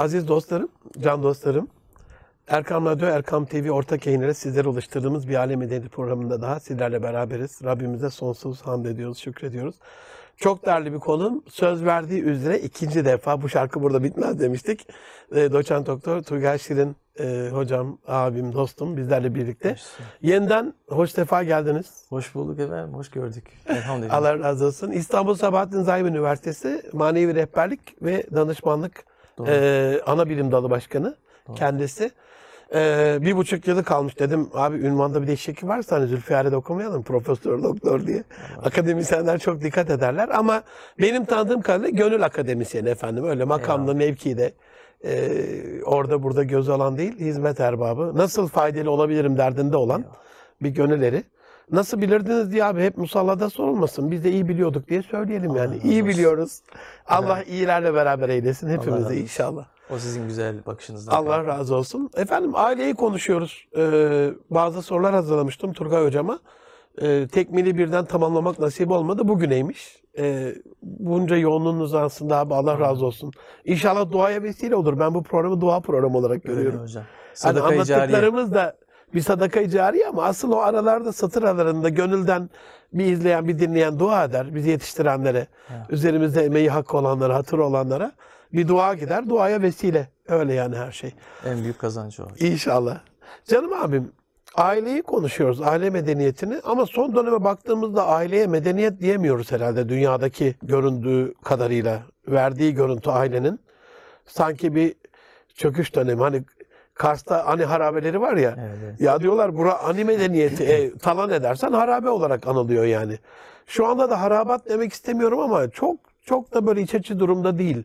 Aziz dostlarım, can dostlarım, Erkam Radyo, Erkam TV ortak yayınları sizlere ulaştırdığımız bir Alem Medeni programında daha sizlerle beraberiz. Rabbimize sonsuz hamd ediyoruz, şükrediyoruz. Çok değerli bir konum. Söz verdiği üzere ikinci defa bu şarkı burada bitmez demiştik. E, Doçent Doktor Turgay Şirin e, hocam, abim, dostum bizlerle birlikte. Yeniden hoş defa geldiniz. Hoş bulduk efendim, hoş gördük. Elhamdülillah. Allah razı olsun. İstanbul Sabahattin Zaim Üniversitesi Manevi Rehberlik ve Danışmanlık Doğru. e, ana bilim dalı başkanı kendisi. E, bir buçuk yılı kalmış dedim. Abi ünvanda bir değişiklik varsa hani Zülfiyar'ı da okumayalım. Profesör, doktor diye. Akademisyenler çok dikkat ederler. Ama benim tanıdığım kadarıyla gönül akademisyeni efendim. Öyle makamda, mevkide. e, orada burada göz alan değil, hizmet erbabı. Nasıl faydalı olabilirim derdinde olan bir gönül eri. Nasıl bilirdiniz diye abi hep musallada sorulmasın. Biz de iyi biliyorduk diye söyleyelim yani. razı İyi biliyoruz. Allah iyilerle beraber eylesin olsun. inşallah. O sizin güzel bakışınızdan. Allah razı olsun. Efendim aileyi konuşuyoruz. Ee, bazı sorular hazırlamıştım Turgay hocama. Ee, tekmili birden tamamlamak nasip olmadı. Bugüneymiş. Ee, bunca yoğunluğunuz aslında abi Allah razı olsun. İnşallah duaya vesile olur. Ben bu programı dua programı olarak Öyle görüyorum. hocam. Hani Sadaka-i cariye. anlattıklarımız da bir sadaka cariye ama asıl o aralarda satır aralarında gönülden bir izleyen bir dinleyen dua eder. Bizi yetiştirenlere, üzerimizde emeği hakkı olanlara, hatır olanlara bir dua gider. Duaya vesile. Öyle yani her şey. En büyük kazancı o. İnşallah. Canım abim aileyi konuşuyoruz, aile medeniyetini ama son döneme baktığımızda aileye medeniyet diyemiyoruz herhalde dünyadaki göründüğü kadarıyla. Verdiği görüntü ailenin sanki bir çöküş dönemi. Hani Kars'ta ani harabeleri var ya. Evet, evet. Ya diyorlar bura ani medeniyeti e, talan edersen harabe olarak anılıyor yani. Şu anda da harabat demek istemiyorum ama çok çok da böyle iç açı durumda değil.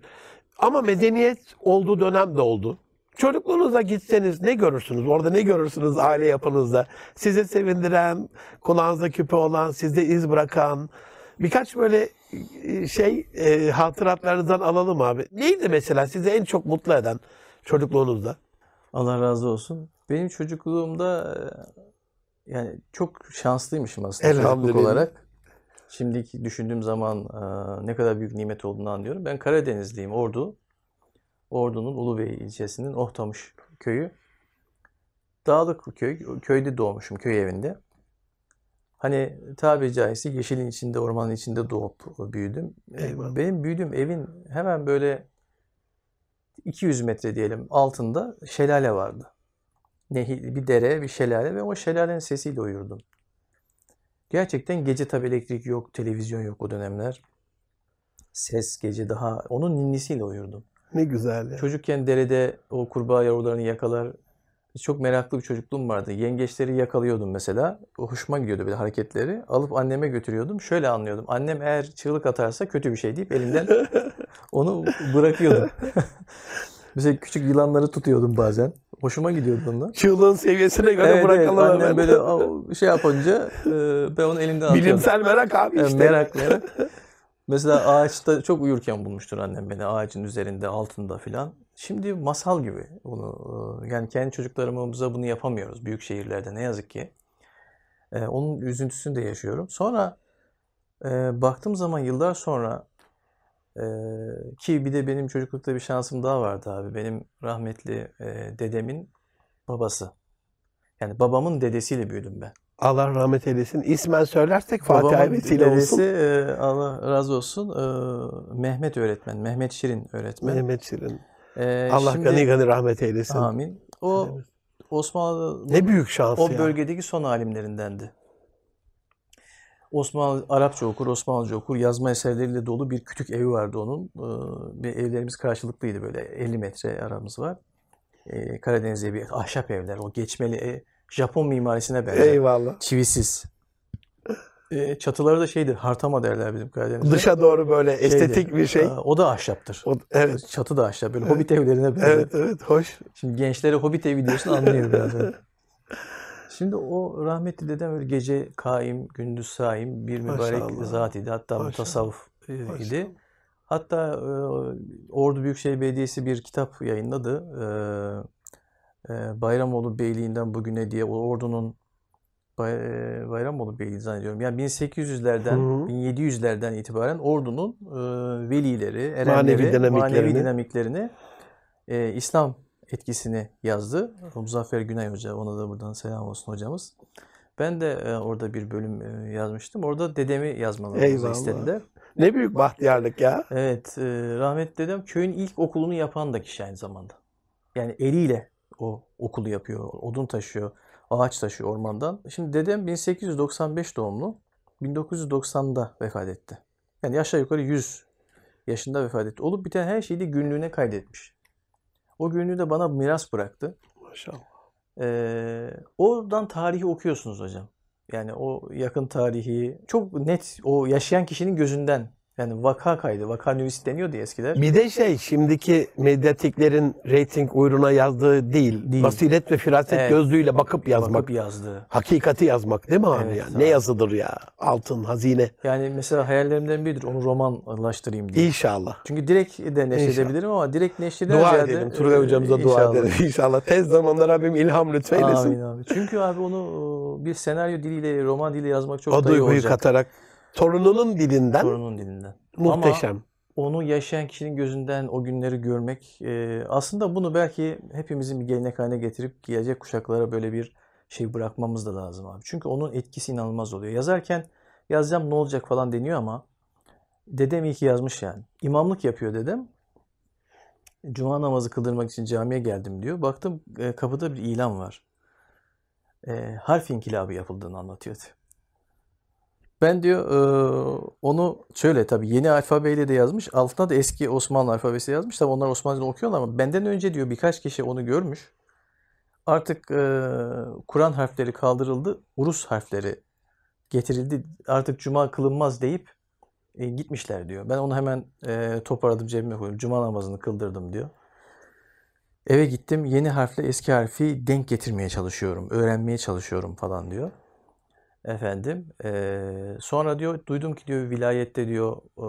Ama medeniyet olduğu dönem de oldu. Çocukluğunuza gitseniz ne görürsünüz? Orada ne görürsünüz aile yapınızda? Sizi sevindiren, kulağınızda küpe olan, sizde iz bırakan birkaç böyle e, şey e, hatıratlarınızdan alalım abi. Neydi mesela sizi en çok mutlu eden çocukluğunuzda? Allah razı olsun. Benim çocukluğumda e, yani çok şanslıymışım aslında çocukluk Elhamdülillah. olarak. Şimdiki düşündüğüm zaman e, ne kadar büyük nimet olduğunu anlıyorum. Ben Karadenizliyim, Ordu. Ordu'nun Ulubey ilçesinin Ohtamış köyü. Dağlık bir köy. Köyde doğmuşum, köy evinde. Hani tabiri caizse yeşilin içinde, ormanın içinde doğup büyüdüm. E, Eyvallah. Benim büyüdüğüm evin hemen böyle 200 metre diyelim altında şelale vardı. Nehir, bir dere, bir şelale ve o şelalenin sesiyle uyurdum. Gerçekten gece tabii elektrik yok, televizyon yok o dönemler. Ses gece daha onun ninnisiyle uyurdum. Ne güzel ya. Çocukken derede o kurbağa yavrularını yakalar. Çok meraklı bir çocukluğum vardı. Yengeçleri yakalıyordum mesela. O hoşuma gidiyordu böyle hareketleri. Alıp anneme götürüyordum. Şöyle anlıyordum. Annem eğer çığlık atarsa kötü bir şey deyip elimden onu bırakıyordum. mesela küçük yılanları tutuyordum bazen. Hoşuma gidiyordu onlar. Çığlığın seviyesine göre Evet, evet. bırakalım Annem hemen. böyle şey yapınca e, ben onu elimden atıyordum. Bilimsel merak abi işte. merak merak. Mesela ağaçta çok uyurken bulmuştur annem beni ağacın üzerinde altında filan. Şimdi masal gibi bunu e, yani kendi çocuklarımıza bunu yapamıyoruz büyük şehirlerde ne yazık ki. E, onun üzüntüsünü de yaşıyorum. Sonra e, baktığım zaman yıllar sonra e, ki bir de benim çocuklukta bir şansım daha vardı abi. Benim rahmetli e, dedemin babası. Yani babamın dedesiyle büyüdüm ben. Allah rahmet eylesin. İsmen söylersek Fatih vesile olsun. e, Allah razı olsun e, Mehmet öğretmen, Mehmet Şirin öğretmen. Mehmet Şirin. E, Allah şimdi- gani gani rahmet eylesin. Amin. O Osmanlı Ne büyük şans o ya. bölgedeki son alimlerindendi. Osmanlı Arapça okur, Osmanlıca okur, yazma eserleriyle dolu bir küçük evi vardı onun. Ve evlerimiz karşılıklıydı böyle 50 metre aramız var. E, Karadeniz evi, ahşap evler, o geçmeli ev, Japon mimarisine benzer. Eyvallah. Çivisiz. E, çatıları da şeydir, hartama derler bizim Karadeniz'de. Dışa doğru böyle estetik bir şey. O da ahşaptır. O, evet. Çatı da ahşap. Böyle hobbit evlerine benzer. Evet evet hoş. Şimdi gençlere hobbit evi diyorsun anlıyor biraz. Şimdi o rahmetli dedem öyle gece kaim, gündüz saim bir mübarek Maşallah. zat idi. Hatta Maşallah. mutasavvuf e, Maşallah. idi. Hatta e, Ordu Büyükşehir Belediyesi bir kitap yayınladı. E, e, Bayramoğlu Beyliği'nden bugüne diye o Ordu'nun Bay, e, Bayramoğlu Beyliği zannediyorum. Yani 1800'lerden, Hı hı. 1700'lerden itibaren Ordu'nun e, velileri, Manevi erenleri, dinamiklerini. manevi dinamiklerini e, İslam etkisini yazdı. Muzaffer Günay Hoca, ona da buradan selam olsun hocamız. Ben de e, orada bir bölüm e, yazmıştım. Orada dedemi Eyvallah. istediler. Ne büyük bahtiyarlık ya. Evet, e, rahmetli dedem köyün ilk okulunu yapan da kişi aynı zamanda. Yani eliyle o okulu yapıyor, odun taşıyor, ağaç taşıyor ormandan. Şimdi dedem 1895 doğumlu, 1990'da vefat etti. Yani aşağı yukarı 100 yaşında vefat etti. Olup biten her şeyi de günlüğüne kaydetmiş. O günlüğü de bana miras bıraktı. Maşallah. Ee, oradan tarihi okuyorsunuz hocam. Yani o yakın tarihi çok net o yaşayan kişinin gözünden yani vaka kaydı, vaka nüvisi deniyordu ya eskiler. Bir de şey şimdiki medyatiklerin reyting uğruna yazdığı değil. Değil. Basiret ve firaset Evet. gözlüğüyle bakıp yazmak. Bakıp yazdı. Hakikati yazmak değil mi abi? Evet, yani? abi. Ne yazıdır ya? Altın, hazine. Yani mesela hayallerimden biridir onu romanlaştırayım diye. İnşallah. Çünkü direkt de neşredebilirim ama direkt neşreden Dua ziyade, edelim. Turgay hocamıza dua inşallah. edelim. İnşallah. Tez zamanda Rabbim ilham lütfeylesin. Amin abi. Çünkü abi onu e, bir senaryo diliyle, roman diliyle yazmak çok o daha iyi duyguyu olacak. katarak torununun dilinden Torunun dilinden. muhteşem. onu yaşayan kişinin gözünden o günleri görmek e, aslında bunu belki hepimizin bir gelenek haline getirip gelecek kuşaklara böyle bir şey bırakmamız da lazım abi. Çünkü onun etkisi inanılmaz oluyor. Yazarken yazacağım ne olacak falan deniyor ama dedem iyi ki yazmış yani. İmamlık yapıyor dedem. Cuma namazı kıldırmak için camiye geldim diyor. Baktım e, kapıda bir ilan var. E, harf inkilabı yapıldığını anlatıyordu. Ben diyor onu şöyle tabii yeni alfabeyle de yazmış. Altına da eski Osmanlı alfabesi yazmış. Tabii onlar Osmanlıca okuyorlar ama benden önce diyor birkaç kişi onu görmüş. Artık Kur'an harfleri kaldırıldı. Urus harfleri getirildi. Artık cuma kılınmaz deyip gitmişler diyor. Ben onu hemen toparladım cebime koydum. Cuma namazını kıldırdım diyor. Eve gittim. Yeni harfle eski harfi denk getirmeye çalışıyorum. Öğrenmeye çalışıyorum falan diyor. Efendim. eee, sonra diyor duydum ki diyor vilayette diyor e,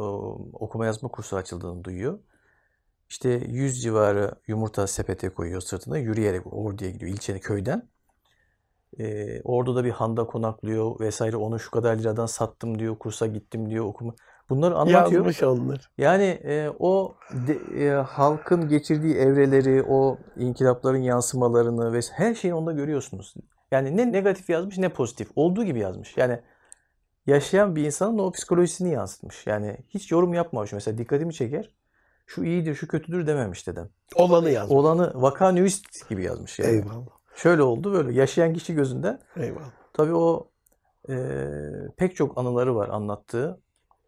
okuma yazma kursu açıldığını duyuyor. İşte 100 civarı yumurta sepete koyuyor sırtına yürüyerek orduya gidiyor ilçe köyden. Eee orada da bir handa konaklıyor vesaire onu şu kadar liradan sattım diyor kursa gittim diyor okuma. Bunları anlatıyor. Yazmış onlar. Yani e, o de- e, halkın geçirdiği evreleri, o inkılapların yansımalarını ve her şeyi onda görüyorsunuz. Yani ne negatif yazmış ne pozitif. Olduğu gibi yazmış. Yani yaşayan bir insanın o psikolojisini yansıtmış. Yani hiç yorum yapmamış. Mesela dikkatimi çeker. Şu iyidir, şu kötüdür dememiş dedem. Olanı yazmış. Olanı vaka nüvist gibi yazmış yani. Eyvallah. Şöyle oldu böyle. Yaşayan kişi gözünden Eyvallah. Tabii o e, pek çok anıları var anlattığı.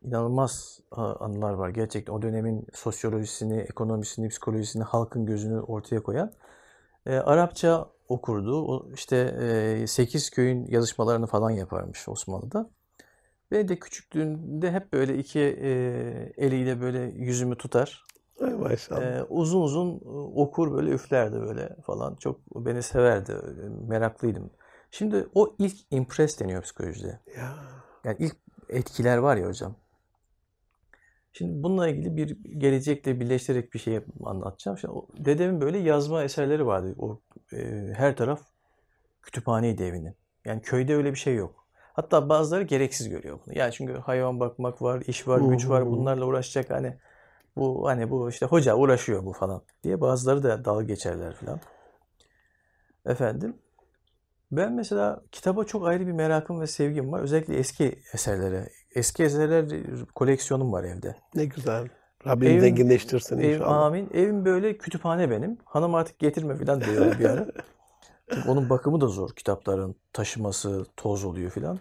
İnanılmaz anılar var. Gerçekten o dönemin sosyolojisini, ekonomisini, psikolojisini, halkın gözünü ortaya koyan. E, Arapça okurdu. O işte e, 8 köyün yazışmalarını falan yaparmış Osmanlı'da. Ve de küçüklüğünde hep böyle iki e, eliyle böyle yüzümü tutar. Ay maşallah. Ee, uzun uzun e, okur böyle üflerdi böyle falan. Çok beni severdi. Meraklıydım. Şimdi o ilk impress deniyor psikolojide. ya. Yani ilk etkiler var ya hocam. Şimdi bununla ilgili bir gelecekle birleştirerek bir şey anlatacağım. Şimdi dedemin böyle yazma eserleri vardı. O e, her taraf kütüphaneydi evinin. Yani köyde öyle bir şey yok. Hatta bazıları gereksiz görüyor bunu. Yani çünkü hayvan bakmak var, iş var, güç var. Bunlarla uğraşacak hani bu hani bu işte hoca uğraşıyor bu falan diye bazıları da dalga geçerler falan. Efendim ben mesela kitaba çok ayrı bir merakım ve sevgim var. Özellikle eski eserlere. Eski eserler koleksiyonum var evde. Ne güzel. Rabbim Evim- zenginleştirsin Ev, inşallah. amin. Evim böyle kütüphane benim. Hanım artık getirme falan diyor bir ara. Çünkü onun bakımı da zor. Kitapların taşıması, toz oluyor filan.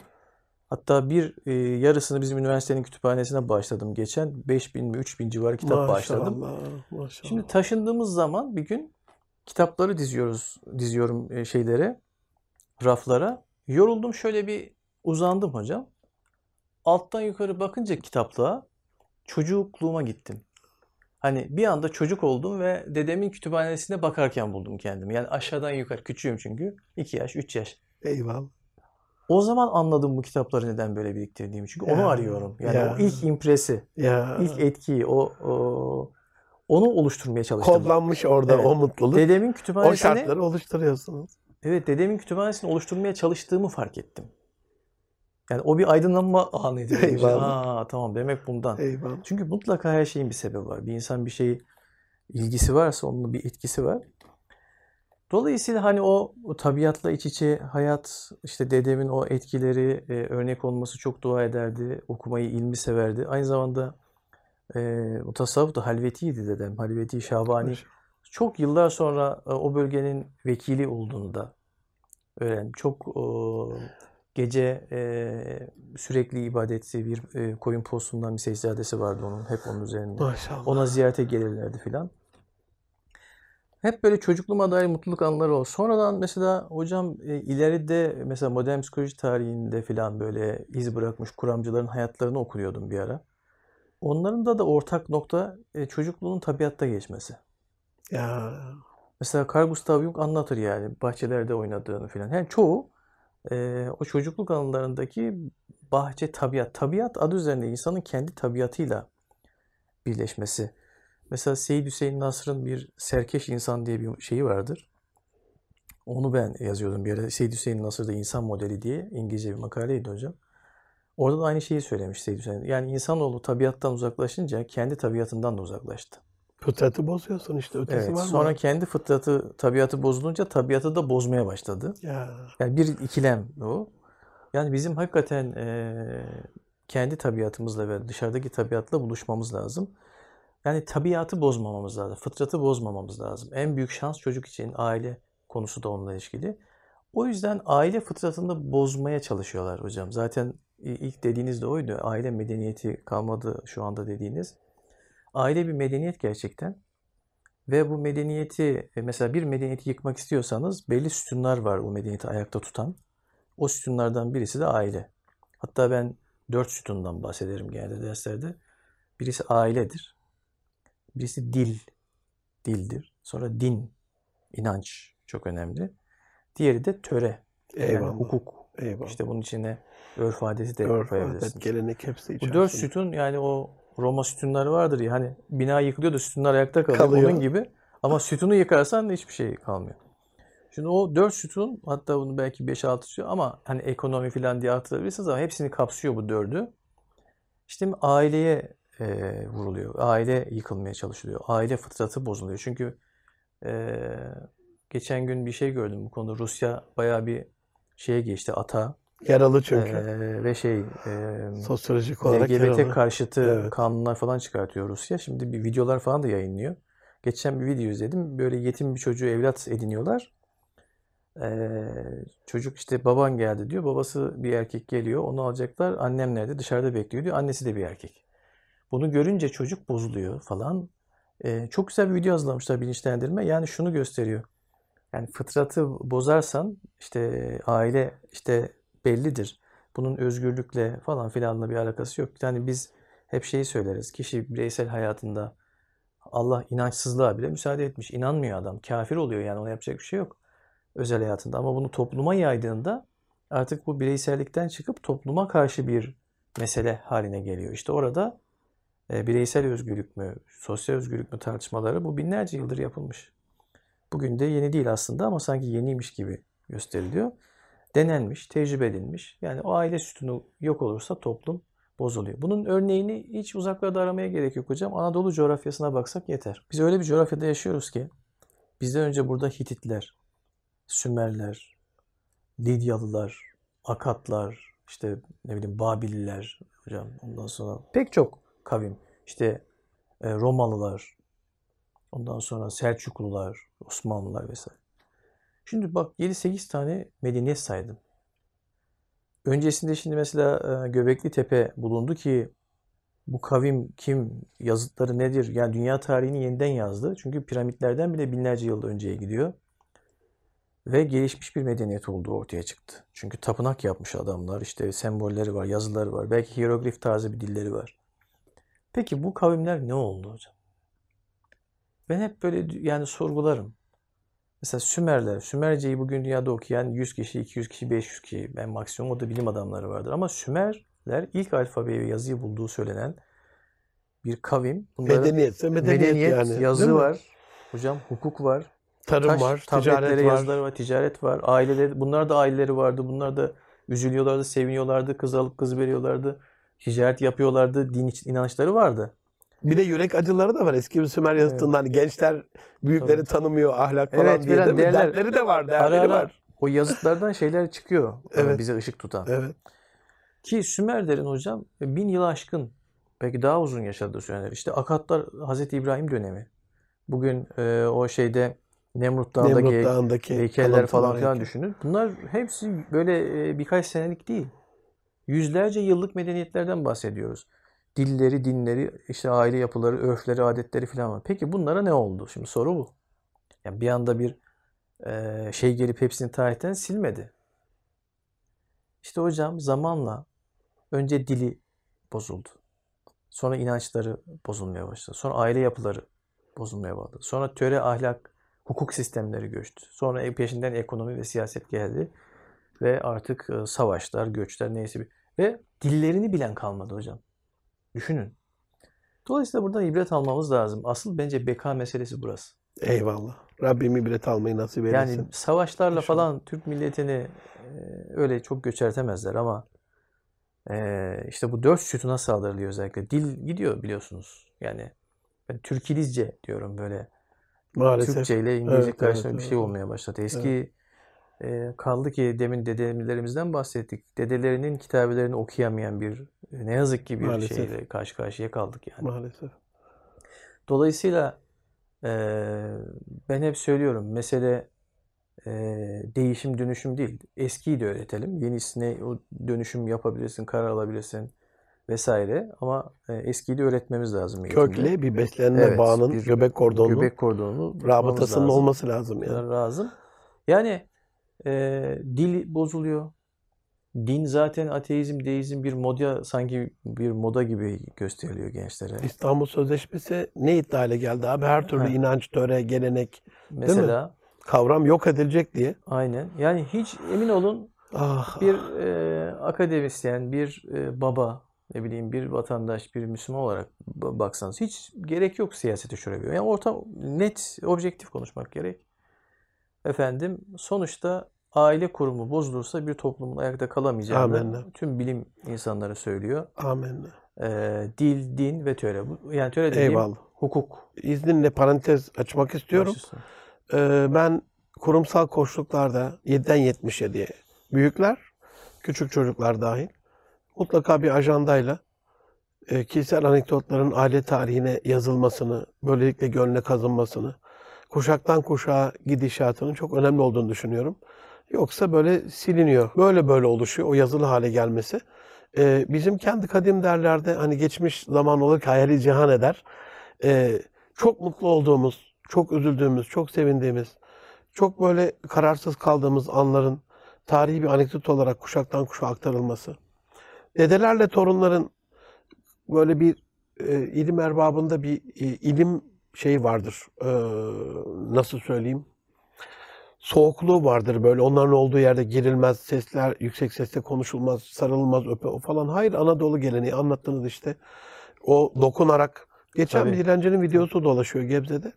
Hatta bir e, yarısını bizim üniversitenin kütüphanesine başladım. Geçen 5000 mi 3000 civarı kitap başladım. Maşallah. Maşallah. Şimdi taşındığımız zaman bir gün kitapları diziyoruz, diziyorum e, şeylere, raflara. Yoruldum şöyle bir uzandım hocam. Alttan yukarı bakınca kitaplığa çocukluğuma gittim. Hani bir anda çocuk oldum ve dedemin kütüphanesine bakarken buldum kendimi. Yani aşağıdan yukarı küçüğüm çünkü. 2 yaş, 3 yaş. Eyvallah. O zaman anladım bu kitapları neden böyle biriktirdiğimi. Çünkü onu Ya, arıyorum. Yani ya. o ilk impresi, Ya. ilk etkiyi, o, o onu oluşturmaya çalıştım. kodlanmış orada Evet. o mutluluk. Dedemin o kütüphanesini şartları oluşturuyorsunuz. evet dedemin kütüphanesini oluşturmaya çalıştığımı fark ettim. Yani o bir aydınlanma anıydı. Eyvallah. Aa tamam demek bundan. Eyvallah. Çünkü mutlaka her şeyin bir sebebi var. Bir insan bir şeyi ilgisi varsa onun bir etkisi var. Dolayısıyla hani o, o tabiatla iç içe hayat, işte dedemin o etkileri e, örnek olması çok dua ederdi. Okumayı, ilmi severdi. Aynı zamanda e, o tasavvuf da halvetiydi dedem. Halveti Şabani. Çok yıllar sonra e, o bölgenin vekili olduğunu da öğrendim. Çok e, gece e, sürekli ibadetli bir e, koyun postundan bir secdadesi vardı onun. Hep onun üzerinde. Maşallah. Ona ziyarete gelirlerdi filan. Hep böyle çocukluğuma dair mutluluk anıları o. Sonradan mesela hocam e, ileride mesela modern psikoloji tarihinde filan böyle iz bırakmış kuramcıların hayatlarını okuyordum bir ara. Onların da da ortak nokta e, çocukluğunun tabiatta geçmesi. Ya Mesela Carl Gustav Jung anlatır yani bahçelerde oynadığını filan. Yani çoğu e, o çocukluk anılarındaki bahçe tabiat. Tabiat adı üzerinde insanın kendi tabiatıyla birleşmesi. Mesela Seyyid Hüseyin Nasr'ın bir serkeş insan diye bir şeyi vardır. Onu ben yazıyordum bir ara. Seyyid Hüseyin Nasr'da insan modeli diye İngilizce bir makaleydi hocam. Orada da aynı şeyi söylemiş Seyyid Hüseyin. Yani insanoğlu tabiattan uzaklaşınca kendi tabiatından da uzaklaştı. Fıtratı bozuyorsun işte ötesi Evet, var mı? sonra kendi fıtratı, tabiatı bozulunca tabiatı da bozmaya başladı. Ya Yani bir ikilem o. Yani bizim hakikaten eee, kendi tabiatımızla ve dışarıdaki tabiatla buluşmamız lazım. Yani tabiatı bozmamamız lazım, fıtratı bozmamamız lazım. En büyük şans çocuk için aile konusu da onunla ilgili. O yüzden aile fıtratını bozmaya çalışıyorlar hocam. Zaten ilk dediğiniz de oydu. Aile medeniyeti kalmadı şu anda dediğiniz. Aile bir medeniyet gerçekten. Ve bu medeniyeti e, mesela bir medeniyeti yıkmak istiyorsanız belli sütunlar var o medeniyeti ayakta tutan. O sütunlardan birisi de aile. Hatta ben dört sütundan bahsederim genelde derslerde. Birisi ailedir. Birisi dil, dildir. Sonra din, inanç çok önemli. Diğeri de töre, yani eyvallah. hukuk. Eyvallah. İşte bunun içine örf adeti de Örf, koyabilirsiniz. adet, gelenek hepsi Bu içerisinde. dört sütun yani o Roma sütunları vardır ya hani bina yıkılıyor da sütunlar ayakta kalıyor. Kalıyor. Onun gibi. Ama sütunu yıkarsan hiçbir şey kalmıyor. Şimdi o dört sütun hatta bunu belki 5-6 sütun ama hani ekonomi falan diye artırabilirsiniz ama hepsini kapsıyor bu dördü. İşte aileye e, vuruluyor. Aile yıkılmaya çalışılıyor. Aile fıtratı bozuluyor. Çünkü e, geçen gün bir şey gördüm bu konuda. Rusya bayağı bir şeye geçti ata Yaralı çünkü. e, ve şey e, Sosyolojik olarak LGBT yaralı. karşıtı Evet. kanunlar falan çıkartıyor Rusya. Şimdi bir videolar falan da yayınlıyor. Geçen bir video izledim. Böyle yetim bir çocuğu evlat ediniyorlar. Ee, çocuk işte baban geldi diyor. Babası bir erkek geliyor. Onu alacaklar. Annem nerede? Dışarıda bekliyor diyor. Annesi de bir erkek. Bunu görünce çocuk bozuluyor falan. Ee, çok güzel bir video hazırlamışlar bilinçlendirme. Yani şunu gösteriyor. Yani fıtratı bozarsan işte aile işte bellidir. Bunun özgürlükle falan filanla bir alakası yok. Yani biz hep şeyi söyleriz. Kişi bireysel hayatında Allah inançsızlığa bile müsaade etmiş. İnanmıyor adam. Kafir oluyor yani ona yapacak bir şey yok özel hayatında. Ama bunu topluma yaydığında artık bu bireysellikten çıkıp topluma karşı bir mesele haline geliyor. İşte orada e, bireysel özgürlük mü, sosyal özgürlük mü tartışmaları bu binlerce yıldır yapılmış. Bugün de yeni değil aslında ama sanki yeniymiş gibi gösteriliyor. Denenmiş, tecrübe edilmiş. Yani o aile sütunu yok olursa toplum bozuluyor. Bunun örneğini hiç uzaklarda aramaya gerek yok hocam. Anadolu coğrafyasına baksak yeter. Biz öyle bir coğrafyada yaşıyoruz ki bizden önce burada Hititler, Sümerler, Lidyalılar, Akatlar, işte ne bileyim Babililer hocam ondan sonra pek çok kavim. İşte e, Romalılar, ondan sonra Selçuklular, Osmanlılar vesaire. Şimdi bak 7-8 tane medeniyet saydım. Öncesinde şimdi mesela e, Göbekli Tepe bulundu ki bu kavim kim, yazıtları nedir? Yani dünya tarihini yeniden yazdı. Çünkü piramitlerden bile binlerce yıl önceye gidiyor. Ve gelişmiş bir medeniyet olduğu ortaya çıktı. Çünkü tapınak yapmış adamlar. işte sembolleri var, yazıları var. Belki hieroglif tarzı bir dilleri var. Peki bu kavimler ne oldu hocam? Ben hep böyle yani sorgularım. Mesela Sümerler, Sümerceyi bugün dünyada okuyan 100 kişi, 200 kişi, 500 kişi, ben maksimum o da bilim adamları vardır. Ama Sümerler ilk alfabeyi ve yazıyı bulduğu söylenen bir kavim. Bunların Medeniyetse medeniyet, medeniyet, yani. yazı var. Hocam hukuk var. Tarım Taş, var, ticaret var. yazıları var, ticaret var. Aileleri, bunlar da aileleri vardı. Bunlar da üzülüyorlardı, seviniyorlardı, kız alıp kız veriyorlardı. Ticaret yapıyorlardı, din inançları vardı. Bir de yürek acıları da var. Eski bir Sümer yazıtında hani gençler büyükleri tanımıyor ahlak falan Evet, diye değil mi? değerler- Dertleri de var, Ara dertleri ara var. o yazıtlardan şeyler çıkıyor. Evet. Bize ışık tutan. Evet. Ki Sümerlerin hocam bin yılı aşkın belki daha uzun yaşadığı Sümerler. İşte Akatlar Hazreti İbrahim dönemi. Bugün e, o şeyde Nemrut Dağı'ndaki Nemrut Dağı'ndaki heykeller falan filan düşünün. Bunlar hepsi böyle e, birkaç senelik değil. Yüzlerce yıllık medeniyetlerden bahsediyoruz. Dilleri, dinleri, işte aile yapıları, örfleri, adetleri falan var. Peki bunlara ne oldu? Şimdi soru bu. Yani bir anda bir e, şey gelip hepsini tarihten silmedi. İşte hocam zamanla önce dili bozuldu. Sonra inançları bozulmaya başladı. Sonra aile yapıları bozulmaya başladı. Sonra töre, ahlak, hukuk sistemleri göçtü. Sonra e- peşinden ekonomi ve siyaset geldi. Ve artık e, savaşlar, göçler neyse. bir- Ve dillerini bilen kalmadı hocam. Düşünün. Dolayısıyla buradan ibret almamız lazım. Asıl bence beka meselesi burası. Eyvallah. Rabbim ibret almayı nasip eylesin. Yani savaşlarla İnşallah. falan Türk milletini e, öyle çok göçertemezler ama e, işte bu dört sütuna saldırılıyor özellikle. Dil gidiyor biliyorsunuz. Yani ben Türkilizce diyorum böyle. Maalesef. Türkçe ile İngilizce Evet, karışımı evet, bir evet. şey olmaya başladı. Eski e, kaldı ki demin dedelerimizden bahsettik. Dedelerinin kitabelerini okuyamayan bir ne yazık ki bir Maalesef. şeyle karşı karşıya kaldık yani. Maalesef. Dolayısıyla eee, ben hep söylüyorum mesele eee, değişim dönüşüm değil. Eskiyi de öğretelim. Yenisine o dönüşüm yapabilirsin, karar alabilirsin vesaire. Ama e, eskiyi de öğretmemiz lazım eğitimde. Kökle bir beslenme Evet, bağının, bir göbek kordonunun Göbek tutmamız rabıtasının lazım. olması lazım yani. lazım. Yani eee, dil bozuluyor. Din zaten ateizm, deizm bir moda sanki bir moda gibi gösteriliyor gençlere. İstanbul Sözleşmesi ne iddia ile geldi abi? Her türlü Ha. inanç, töre, gelenek, Mesela kavram yok edilecek diye. aynen. Yani hiç emin olun Ah, bir e, akademisyen, bir e, baba, ne bileyim bir vatandaş, bir Müslüman olarak ba- baksanız hiç gerek yok siyasete şöyle bir. Yani ortam net, objektif konuşmak gerek. Efendim sonuçta aile kurumu bozulursa bir toplumun ayakta kalamayacağını Amenna. tüm bilim insanları söylüyor. amenna. E, dil, din ve töre. Yani töre dediğim Eyvallah. hukuk. İzninle parantez açmak istiyorum. Ee, ben kurumsal koçluklarda 7'den 77'ye büyükler, küçük çocuklar dahil mutlaka bir ajandayla e, kişisel anekdotların aile tarihine yazılmasını, böylelikle gönlüne kazınmasını, kuşaktan kuşağa gidişatının çok önemli olduğunu düşünüyorum. Yoksa böyle siliniyor. Böyle böyle oluşuyor o yazılı hale gelmesi. Ee, bizim kendi kadim derlerde hani geçmiş zaman olur hayali cihan eder. Ee, çok mutlu olduğumuz, çok üzüldüğümüz, çok sevindiğimiz, çok böyle kararsız kaldığımız anların tarihi bir anekdot olarak kuşaktan kuşağa aktarılması. Dedelerle torunların böyle bir e, ilim erbabında bir e, ilim şeyi vardır. Ee, nasıl söyleyeyim? Soğukluğu vardır böyle. Onların olduğu yerde girilmez, sesler yüksek sesle konuşulmaz, sarılmaz, öpe o falan. Hayır Anadolu geleneği anlattınız işte. O dokunarak. Geçen Tabii. bir dilencinin videosu dolaşıyor Gebze'de.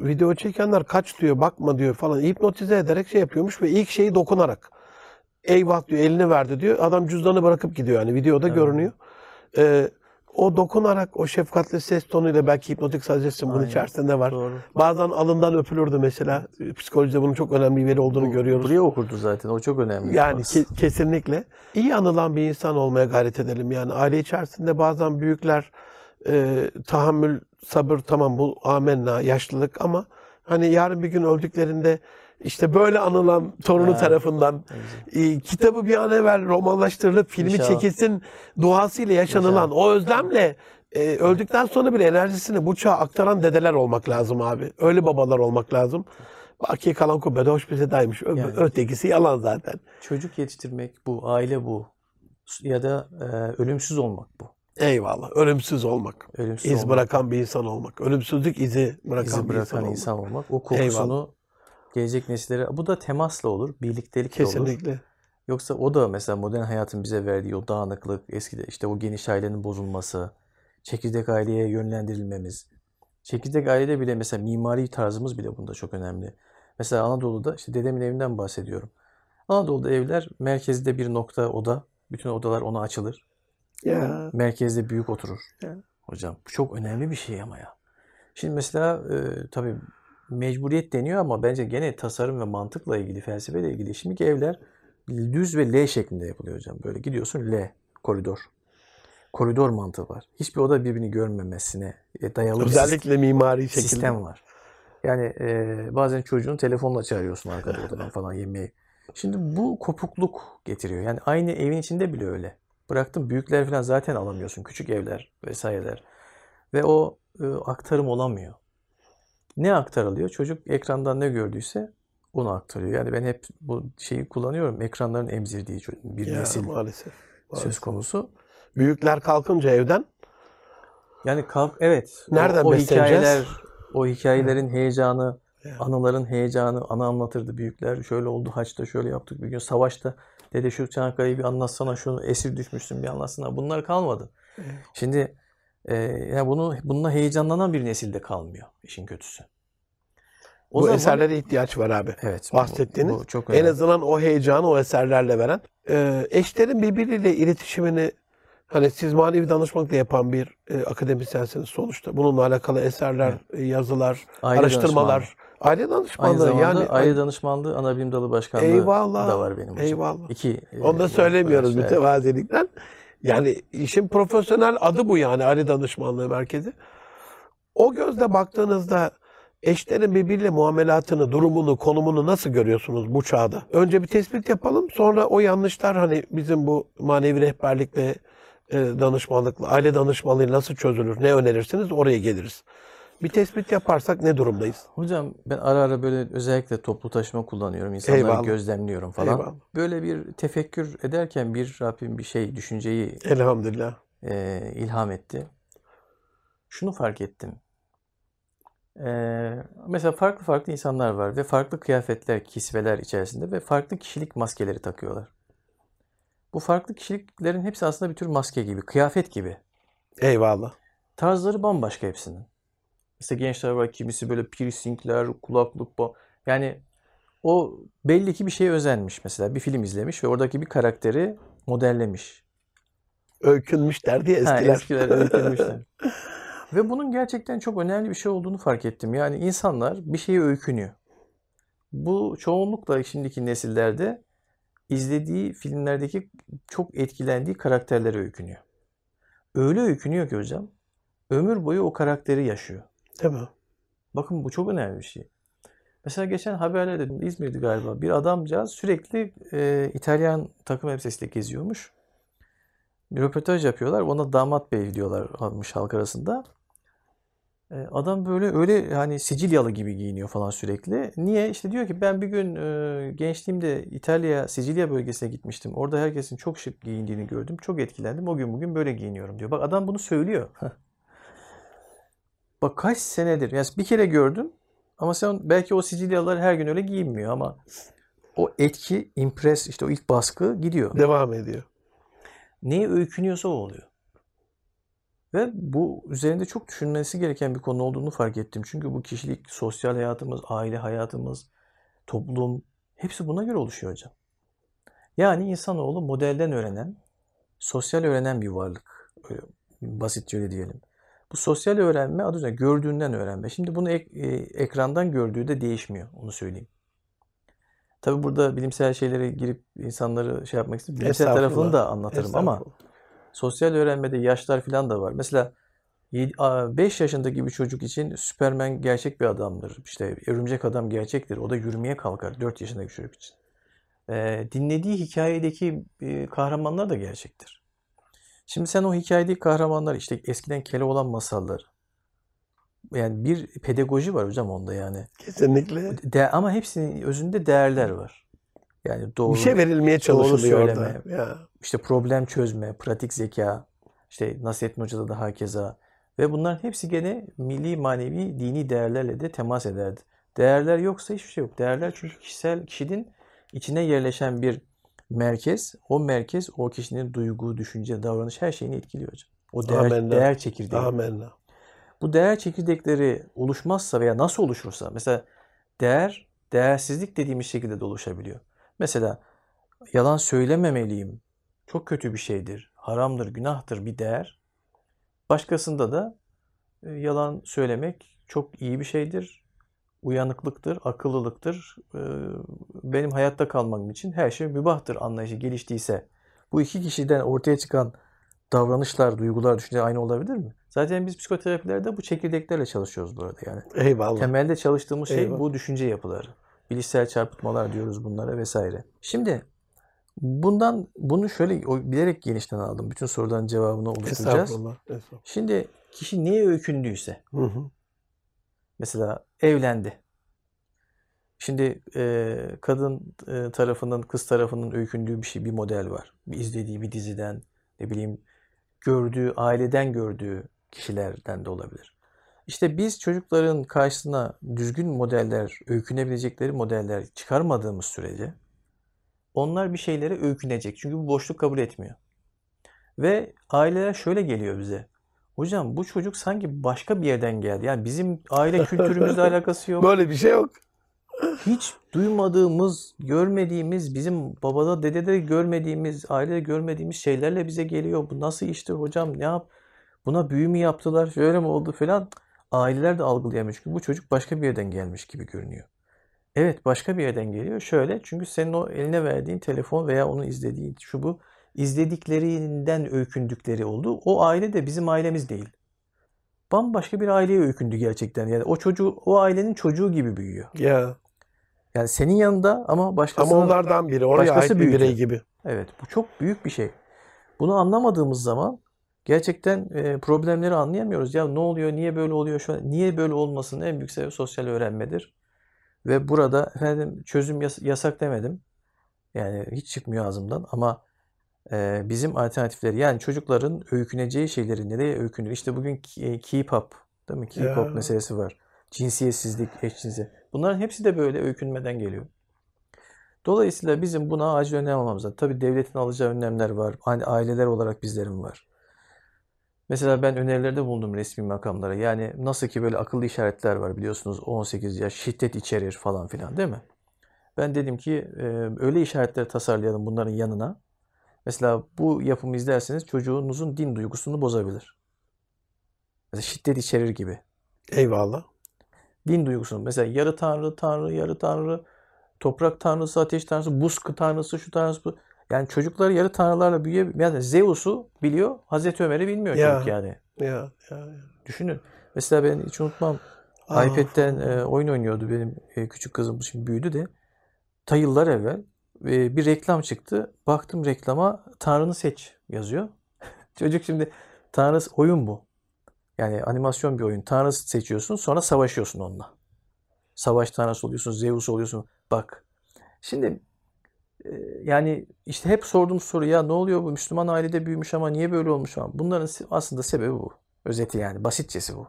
Video çekenler kaç diyor, bakma diyor falan. Hipnotize ederek şey yapıyormuş ve ilk şeyi dokunarak. Eyvah diyor, elini verdi diyor. Adam cüzdanı bırakıp gidiyor yani. Videoda Evet. görünüyor. Ee, o dokunarak, o şefkatli ses tonuyla belki hipnotik suggestion bunun Aynen. içerisinde var. Doğru. Bazen alından öpülürdü mesela. Psikolojide bunun çok önemli bir veri olduğunu Bu- görüyoruz. Buraya okurdu zaten. O çok önemli. Yani ke- kesinlikle. iyi anılan bir insan olmaya gayret edelim. Yani aile içerisinde bazen büyükler e, tahammül, sabır tamam bu amenna, yaşlılık ama hani yarın bir gün öldüklerinde işte böyle anılan torunu Ha. tarafından e, kitabı bir an evvel romanlaştırılıp filmi İnşallah. çekilsin duasıyla yaşanılan İnşallah. o özlemle e, öldükten sonra bile enerjisini bu çağa aktaran dedeler olmak lazım abi. Öyle babalar olmak lazım. Baki kalan kubbede hoş bize daymış. Ö- Yani. Ötekisi yalan zaten. Çocuk yetiştirmek bu, aile bu. Ya da e, ölümsüz olmak bu. Eyvallah. Ölümsüz olmak. Ölümsüz İz olmak, bırakan bir insan olmak. Ölümsüzlük izi bırakan izi bir bırakan insan olmak. insan olmak. O kokusunu Eyvallah. Gelecek nesillere, bu da temasla olur, birliktelikle olur. Kesinlikle. Yoksa o da mesela modern hayatın bize verdiği o dağınıklık, eskide işte o geniş ailenin bozulması, çekirdek aileye yönlendirilmemiz. Çekirdek ailede bile mesela mimari tarzımız bile bunda çok önemli. Mesela Anadolu'da işte dedemin evinden bahsediyorum. Anadolu'da evler merkezde bir nokta oda. Bütün odalar ona açılır. Ya. Merkezde büyük oturur. Ya. hocam. Bu çok önemli bir şey ama ya. Şimdi mesela e, tabii mecburiyet deniyor ama bence gene tasarım ve mantıkla ilgili, felsefeyle ilgili. Şimdiki evler düz ve L şeklinde yapılıyor hocam. Böyle gidiyorsun L, koridor. Koridor mantığı var. Hiçbir oda birbirini görmemesine e, dayalı bir Özellikle mimari şekilde. sistem var. Yani e, bazen çocuğun telefonla çağırıyorsun arkada odadan falan yemeği. Şimdi bu kopukluk getiriyor. Yani aynı evin içinde bile öyle. Bıraktım büyükler falan zaten alamıyorsun. Küçük evler vesaireler. Ve o e, aktarım olamıyor. Ne aktarılıyor? Çocuk ekrandan ne gördüyse onu aktarıyor. Yani ben hep bu şeyi kullanıyorum. Ekranların emzirdiği bir Ya, nesil maalesef. maalesef. söz konusu. Büyükler kalkınca evden Yani kalk evet. o- Nereden o, besleneceğiz? hikayeler, o hikayelerin heyecanı, Ya. anıların heyecanı, ana anlatırdı büyükler. Şöyle oldu Haç'ta şöyle yaptık bir gün savaşta. Dede şu Çanakkale'yi bir anlatsana şunu esir düşmüşsün bir anlatsana. Bunlar kalmadı. Şimdi e, yani bunu bununla heyecanlanan bir nesilde kalmıyor işin kötüsü. O bu zaman- eserlere ihtiyaç var abi. evet, bu- bahsettiğiniz bu çok En azından o heyecanı o eserlerle veren. Ee, eşlerin birbiriyle iletişimini hani siz manevi danışmanlıkla yapan bir e, akademisyensiniz sonuçta. Bununla alakalı eserler, e, yazılar, Aile araştırmalar. Aile Aynı danışmanlığı zamanda yani. aile danışmanlığı ana bilim dalı başkanlığı Eyvallah, da var benim hocam. eyvallah. İki, e, Onu da söylemiyoruz evet. Yani işin profesyonel adı bu yani aile danışmanlığı merkezi. O gözle baktığınızda eşlerin birbiriyle muamelatını, durumunu, konumunu nasıl görüyorsunuz bu çağda? Önce bir tespit yapalım. Sonra o yanlışlar hani bizim bu manevi rehberlikle, e, danışmanlıkla, aile danışmanlığı nasıl çözülür? Ne önerirsiniz? Oraya geliriz. Bir tespit yaparsak ne durumdayız? Hocam ben ara ara böyle özellikle toplu taşıma kullanıyorum. İnsanları Eyvallah. gözlemliyorum falan. Eyvallah. Böyle bir tefekkür ederken bir Rabbim bir şey, düşünceyi Elhamdülillah. e, ilham etti. Şunu fark ettim. E, mesela farklı farklı insanlar var ve farklı kıyafetler, kisveler içerisinde ve farklı kişilik maskeleri takıyorlar. Bu farklı kişiliklerin hepsi aslında bir tür maske gibi, kıyafet gibi. Eyvallah. Tarzları bambaşka hepsinin. Mesela gençler var kimisi böyle piercingler, kulaklık ba- yani o belli ki bir şeye özenmiş mesela bir film izlemiş ve oradaki bir karakteri modellemiş. Öykünmüş derdi ya Ha, eskiler. eskiler öykünmüşler. Ve bunun gerçekten çok önemli bir şey olduğunu fark ettim. Yani insanlar bir şeye öykünüyor. Bu çoğunlukla şimdiki nesillerde izlediği filmlerdeki çok etkilendiği karakterlere öykünüyor. Öyle öykünüyor ki hocam, ömür boyu o karakteri yaşıyor. Değil mi? Bakın bu çok önemli bir şey. Mesela geçen haberlerde İzmir'de galiba bir adamcağız sürekli e, İtalyan takım elbisesiyle geziyormuş. Bir röportaj yapıyorlar. Ona damat bey diyorlar almış halk arasında. E, adam böyle öyle hani Sicilyalı gibi giyiniyor falan sürekli. Niye? İşte diyor ki ben bir gün e, gençliğimde İtalya, Sicilya bölgesine gitmiştim. Orada herkesin çok şık giyindiğini gördüm. Çok etkilendim. O gün bugün böyle giyiniyorum diyor. Bak adam bunu söylüyor. Bak kaç senedir. Yani bir kere gördüm. Ama sen belki o Sicilyalılar her gün öyle giyinmiyor ama o etki, impress işte o ilk baskı gidiyor. Devam ediyor. Neye öykünüyorsa o oluyor. Ve bu üzerinde çok düşünmesi gereken bir konu olduğunu fark ettim. Çünkü bu kişilik, sosyal hayatımız, aile hayatımız, toplum hepsi buna göre oluşuyor hocam. Yani insanoğlu modelden öğrenen, sosyal öğrenen bir varlık. Öyle basitçe öyle diyelim. Bu sosyal öğrenme adı üzerine gördüğünden öğrenme. Şimdi bunu ek- e, ekrandan gördüğü de değişmiyor. Onu söyleyeyim. Tabii burada bilimsel şeylere girip insanları şey yapmak istiyorum. Bilimsel tarafını da anlatırım ama sosyal öğrenmede yaşlar falan da var. Mesela 5 yaşındaki bir çocuk için Süpermen gerçek bir adamdır. İşte Örümcek Adam gerçektir. O da yürümeye kalkar 4 yaşındaki çocuk için. Ee, dinlediği hikayedeki e, kahramanlar da gerçektir. Şimdi sen o hikayedeki kahramanlar işte eskiden Keloğlan masalları. Yani bir pedagoji var hocam onda yani. Kesinlikle. De, ama hepsinin özünde değerler var. Yani doğru, bir şey verilmeye çalışılıyor doğru orada. söyleme. Ya. işte problem çözme, pratik zeka, işte Nasrettin Hoca'da da hakeza. Ve bunların hepsi gene milli, manevi, dini değerlerle de temas ederdi. Değerler yoksa hiçbir şey yok. Değerler çünkü kişisel kişinin içine yerleşen bir merkez. O merkez o kişinin duygu, düşünce, davranış her şeyini etkiliyor hocam. O değer, Amenna. değer çekirdeği. Amenna. Bu değer çekirdekleri oluşmazsa veya nasıl oluşursa mesela değer, değersizlik dediğimiz şekilde de oluşabiliyor. Mesela yalan söylememeliyim. Çok kötü bir şeydir. Haramdır, günahtır bir değer. Başkasında da e, yalan söylemek çok iyi bir şeydir. Uyanıklıktır, akıllılıktır. E, Benim hayatta kalmam için her şey mübahtır anlayışı geliştiyse bu iki kişiden ortaya çıkan davranışlar, duygular, düşünceler aynı olabilir mi? Zaten biz psikoterapilerde bu çekirdeklerle çalışıyoruz bu arada yani. Eyvallah. Temelde çalıştığımız şey Eyvallah. bu düşünce yapıları. Bilişsel çarpıtmalar diyoruz bunlara vesaire. Şimdi bundan bunu şöyle o- bilerek genişten aldım. Bütün soruların cevabını oluşturacağız. Estağfurullah. Estağfurullah. Şimdi kişi neye öykündüyse Hı hı. Mesela evlendi. Şimdi e, kadın e, tarafının kız tarafının öykündüğü bir şey bir model var. Bir izlediği bir diziden ne bileyim gördüğü aileden gördüğü kişilerden de olabilir. İşte biz çocukların karşısına düzgün modeller, öykünebilecekleri modeller çıkarmadığımız sürece onlar bir şeylere öykünecek. Çünkü bu boşluk kabul etmiyor. Ve aileler şöyle geliyor bize. Hocam bu çocuk sanki başka bir yerden geldi. Yani bizim aile kültürümüzle alakası yok. Böyle bir şey yok. Hiç duymadığımız, görmediğimiz, bizim babada, dedede görmediğimiz, ailede görmediğimiz şeylerle bize geliyor. Bu nasıl iştir hocam? Ne yap? Buna büyü mü yaptılar? Şöyle mi oldu falan? Aileler de algılayamıyor. Çünkü bu çocuk başka bir yerden gelmiş gibi görünüyor. Evet başka bir yerden geliyor. Şöyle çünkü senin o eline verdiğin telefon veya onun izlediği şu bu izlediklerinden öykündükleri oldu. O aile de bizim ailemiz değil. Bambaşka bir aileye öykündü gerçekten. Yani o çocuğu o ailenin çocuğu gibi büyüyor. Ya. Yani senin yanında ama başkasının Ama onlardan biri. Oraya başkası ait bir birey gibi. Evet, bu çok büyük bir şey. Bunu anlamadığımız zaman gerçekten e, problemleri anlayamıyoruz. Ya ne oluyor, niye böyle oluyor şu an? Niye böyle olmasının en büyük sebebi sosyal öğrenmedir. Ve burada efendim çözüm yas- yasak demedim. Yani hiç çıkmıyor ağzımdan ama bizim alternatifleri yani çocukların öyküneceği şeyleri nereye öykünür? İşte bugün K-pop, değil mi? K-pop Ya. meselesi var. Cinsiyetsizlik, eşcinsel. Bunların hepsi de böyle öykünmeden geliyor. Dolayısıyla bizim buna acil önlem almamız lazım. Tabii devletin alacağı önlemler var. Hani aileler olarak bizlerin var. Mesela ben önerilerde bulundum resmi makamlara. Yani nasıl ki böyle akıllı işaretler var biliyorsunuz 18 yaş şiddet içerir falan filan değil mi? Ben dedim ki öyle işaretler tasarlayalım bunların yanına. Mesela bu yapımı izlerseniz çocuğunuzun din duygusunu bozabilir. Mesela şiddet içerir gibi. Eyvallah. Din duygusunu. Mesela yarı tanrı, tanrı, yarı tanrı, toprak tanrısı, ateş tanrısı, buz tanrısı, şu tanrısı bu. Yani çocuklar yarı tanrılarla büyüyor. Yani Zeus'u biliyor, Hazreti Ömer'i bilmiyor Ya. çocuk yani. Ya, ya, ya. Düşünün. Mesela ben hiç unutmam. Aa. iPad'den e, oyun oynuyordu benim e, küçük kızım şimdi büyüdü de. Ta yıllar evvel bir reklam çıktı. Baktım reklama Tanrı'nı seç yazıyor. Çocuk şimdi Tanrı oyun bu. Yani animasyon bir oyun. Tanrı seçiyorsun sonra savaşıyorsun onunla. Savaş tanrısı oluyorsun, Zeus oluyorsun. Bak. Şimdi e, yani işte hep sorduğum soru ya ne oluyor bu Müslüman ailede büyümüş ama niye böyle olmuş falan. Bunların aslında sebebi bu. Özeti yani basitçesi bu.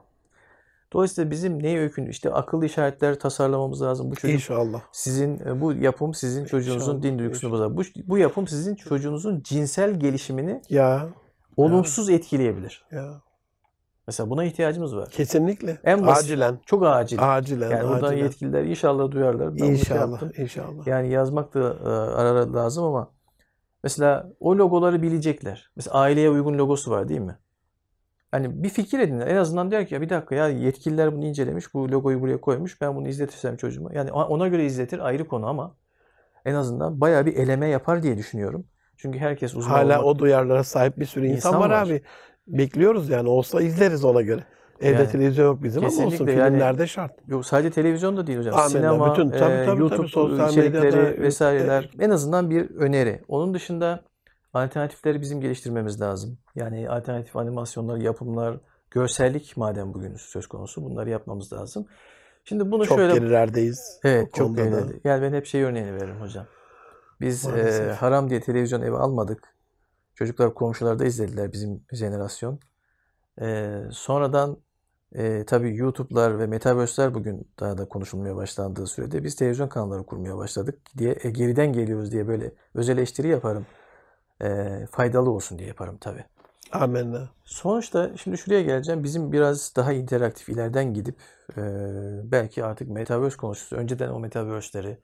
Dolayısıyla bizim neye öykün işte akıllı işaretler tasarlamamız lazım. Bu çocuk İnşallah. sizin e, bu yapım sizin çocuğunuzun İnşallah, din duygusunu bozar. Bu, bu yapım sizin çocuğunuzun cinsel gelişimini Ya, olumsuz etkileyebilir. ya. Mesela buna ihtiyacımız var. Kesinlikle. En basit- Acilen. Çok acil. Acilen. Yani buradan acilen. yetkililer inşallah duyarlar. Ben bunu İnşallah. yaptım. İnşallah. Yani yazmak da e, ara ara lazım ama mesela o logoları bilecekler. Mesela aileye uygun logosu var değil mi? Hani bir fikir edinler. En azından diyor ki ya bir dakika ya yetkililer bunu incelemiş. Bu logoyu buraya koymuş. Ben bunu izletirsem çocuğuma. Yani ona göre izletir ayrı konu ama en azından bayağı bir eleme yapar diye düşünüyorum. Çünkü herkes uzman Hala olmak- o duyarlara sahip bir sürü insan, İnsan var, var. abi. Bekliyoruz yani. Olsa izleriz ona göre. Evde Yani, televizyon yok bizim ama olsun. yani- Filmlerde şart. Yok sadece televizyon da değil hocam. Amenna. Sinema, Bütün- tabii, e, tabii, tabii. YouTube Sosyal içerikleri medyada, vesaireler. En azından bir öneri. Onun dışında alternatifleri bizim geliştirmemiz lazım. Yani alternatif animasyonlar, yapımlar, görsellik madem bugün söz konusu bunları yapmamız lazım. Şimdi bunu Çok şöyle gerilerdeyiz. Evet çok eğlendi. Yani ben hep şey örneğini veririm hocam. Biz e, haram diye televizyon evi almadık. Çocuklar komşularda izlediler bizim jenerasyon. E, sonradan e, tabii YouTube'lar ve Metaverse'ler bugün daha da konuşulmaya başlandığı sürede biz televizyon kanalları kurmaya başladık diye e, geriden geliyoruz diye böyle öz eleştiri yaparım. E, faydalı olsun diye yaparım tabii. Amenna. Sonuçta şimdi şuraya geleceğim. Bizim biraz daha interaktif ileriden gidip e, belki artık Metaverse konuşuruz. Önceden o Metaverse'leri,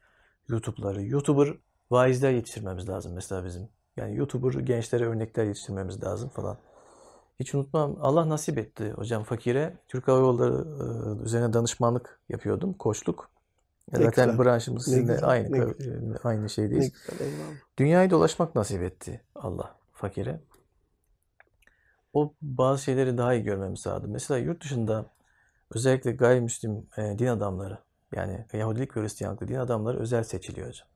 YouTube'ları, YouTuber vaizler yetiştirmemiz lazım mesela bizim. Yani YouTuber gençlere örnekler yetiştirmemiz lazım falan. Hiç unutmam. Allah nasip etti hocam fakire. Türk Hava Yolları e, üzerine danışmanlık yapıyordum. Koçluk. Ne Zaten güzel. branşımız Ne sizinle güzel, aynı ne ka- aynı Ne şeydeyiz. güzel eyvallah. Dünyayı dolaşmak nasip etti Allah fakire. O bazı şeyleri daha iyi görmemiz lazım. Mesela yurt dışında özellikle gayrimüslim e, din adamları yani Yahudilik ve Hristiyanlık din adamları özel seçiliyor hocam.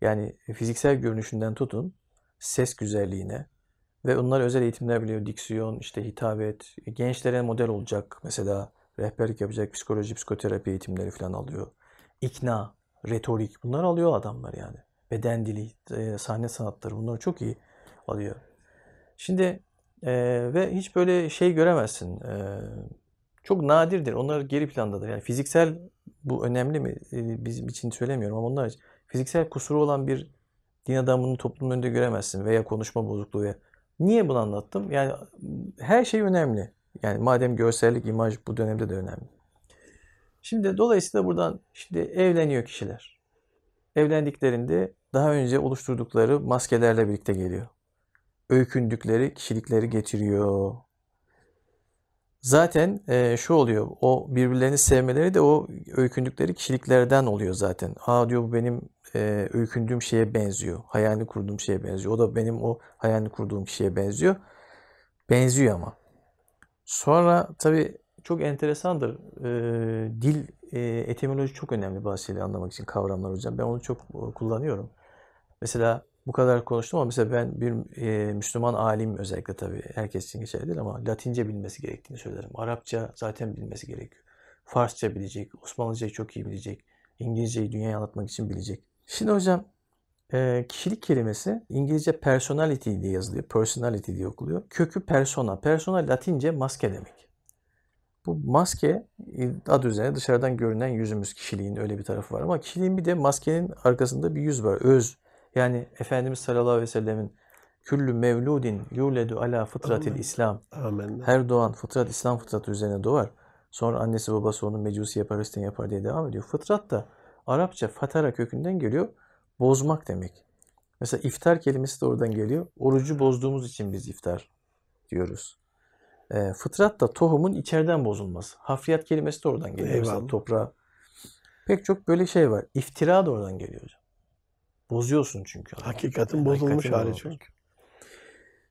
Yani fiziksel görünüşünden tutun ses güzelliğine ve onlar özel eğitimler biliyor. Diksiyon, işte hitabet, gençlere model olacak mesela rehberlik yapacak psikoloji, psikoterapi eğitimleri falan alıyor. İkna, retorik bunları alıyor adamlar yani. Beden dili, e, sahne sanatları bunları çok iyi alıyor. Şimdi e, ve hiç böyle şey göremezsin. E, çok nadirdir. Onlar geri plandadır. Yani fiziksel bu önemli mi? E, bizim için söylemiyorum ama onlar için fiziksel kusuru olan bir din adamını toplumun önünde göremezsin veya konuşma bozukluğu veya niye bunu anlattım? Yani her şey önemli. Yani madem görsellik, imaj bu dönemde de önemli. Şimdi dolayısıyla buradan şimdi evleniyor kişiler. Evlendiklerinde daha önce oluşturdukları maskelerle birlikte geliyor. Öykündükleri kişilikleri getiriyor. Zaten e, şu oluyor. O birbirlerini sevmeleri de o öykündükleri kişiliklerden oluyor zaten. Aa diyor bu benim e, öykündüğüm şeye benziyor. Hayalini kurduğum şeye benziyor. O da benim o hayalini kurduğum kişiye benziyor. Benziyor ama. Sonra tabii çok enteresandır. E, dil, e, etimoloji çok önemli şeyleri anlamak için kavramlar hocam. Ben onu çok e, kullanıyorum. Mesela bu kadar konuştum ama mesela ben bir e, Müslüman alim özellikle tabii herkes için geçerli değil ama Latince bilmesi gerektiğini söylerim. Arapça zaten bilmesi gerekiyor. Farsça bilecek, Osmanlıcayı çok iyi bilecek, İngilizceyi dünyaya anlatmak için bilecek. Şimdi hocam e, kişilik kelimesi İngilizce personality diye yazılıyor. Personality diye okuluyor. Kökü persona. Persona Latince maske demek. Bu maske adı üzerine dışarıdan görünen yüzümüz kişiliğin öyle bir tarafı var ama kişiliğin bir de maskenin arkasında bir yüz var. Öz. Yani Efendimiz sallallahu aleyhi ve sellemin küllü mevludin yuledu ala fıtratil. İslam. Amin. Her doğan fıtrat İslam fıtratı üzerine doğar. Sonra annesi babası onu mecusi yapar, Hristiyan yapar diye devam ediyor. Fıtrat da Arapça fatara kökünden geliyor. Bozmak demek. Mesela iftar kelimesi de oradan geliyor. Orucu bozduğumuz için biz iftar diyoruz. E, fıtrat da tohumun içeriden bozulması. Hafriyat kelimesi de oradan geliyor. Mesela Eyvallah. toprağa. Pek çok böyle şey var. İftira da oradan geliyor hocam. Bozuyorsun çünkü. adamı. Hakikatin Yani bozulmuş hakikatin hali çünkü.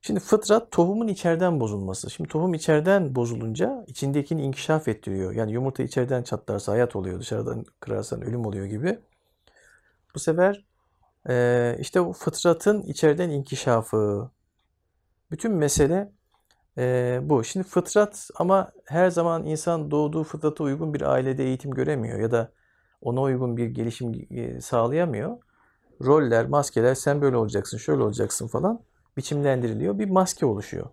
Şimdi fıtrat tohumun içeriden bozulması. Şimdi tohum içeriden bozulunca içindekini inkişaf ettiriyor. Yani yumurta içeriden çatlarsa hayat oluyor, dışarıdan kırarsan ölüm oluyor gibi. Bu sefer eee, işte bu fıtratın içeriden inkişafı. Bütün mesele eee, bu. Şimdi fıtrat ama her zaman insan doğduğu fıtrata uygun bir ailede eğitim göremiyor ya da ona uygun bir gelişim e, sağlayamıyor. Roller, maskeler sen böyle olacaksın, şöyle olacaksın falan biçimlendiriliyor. Bir maske oluşuyor.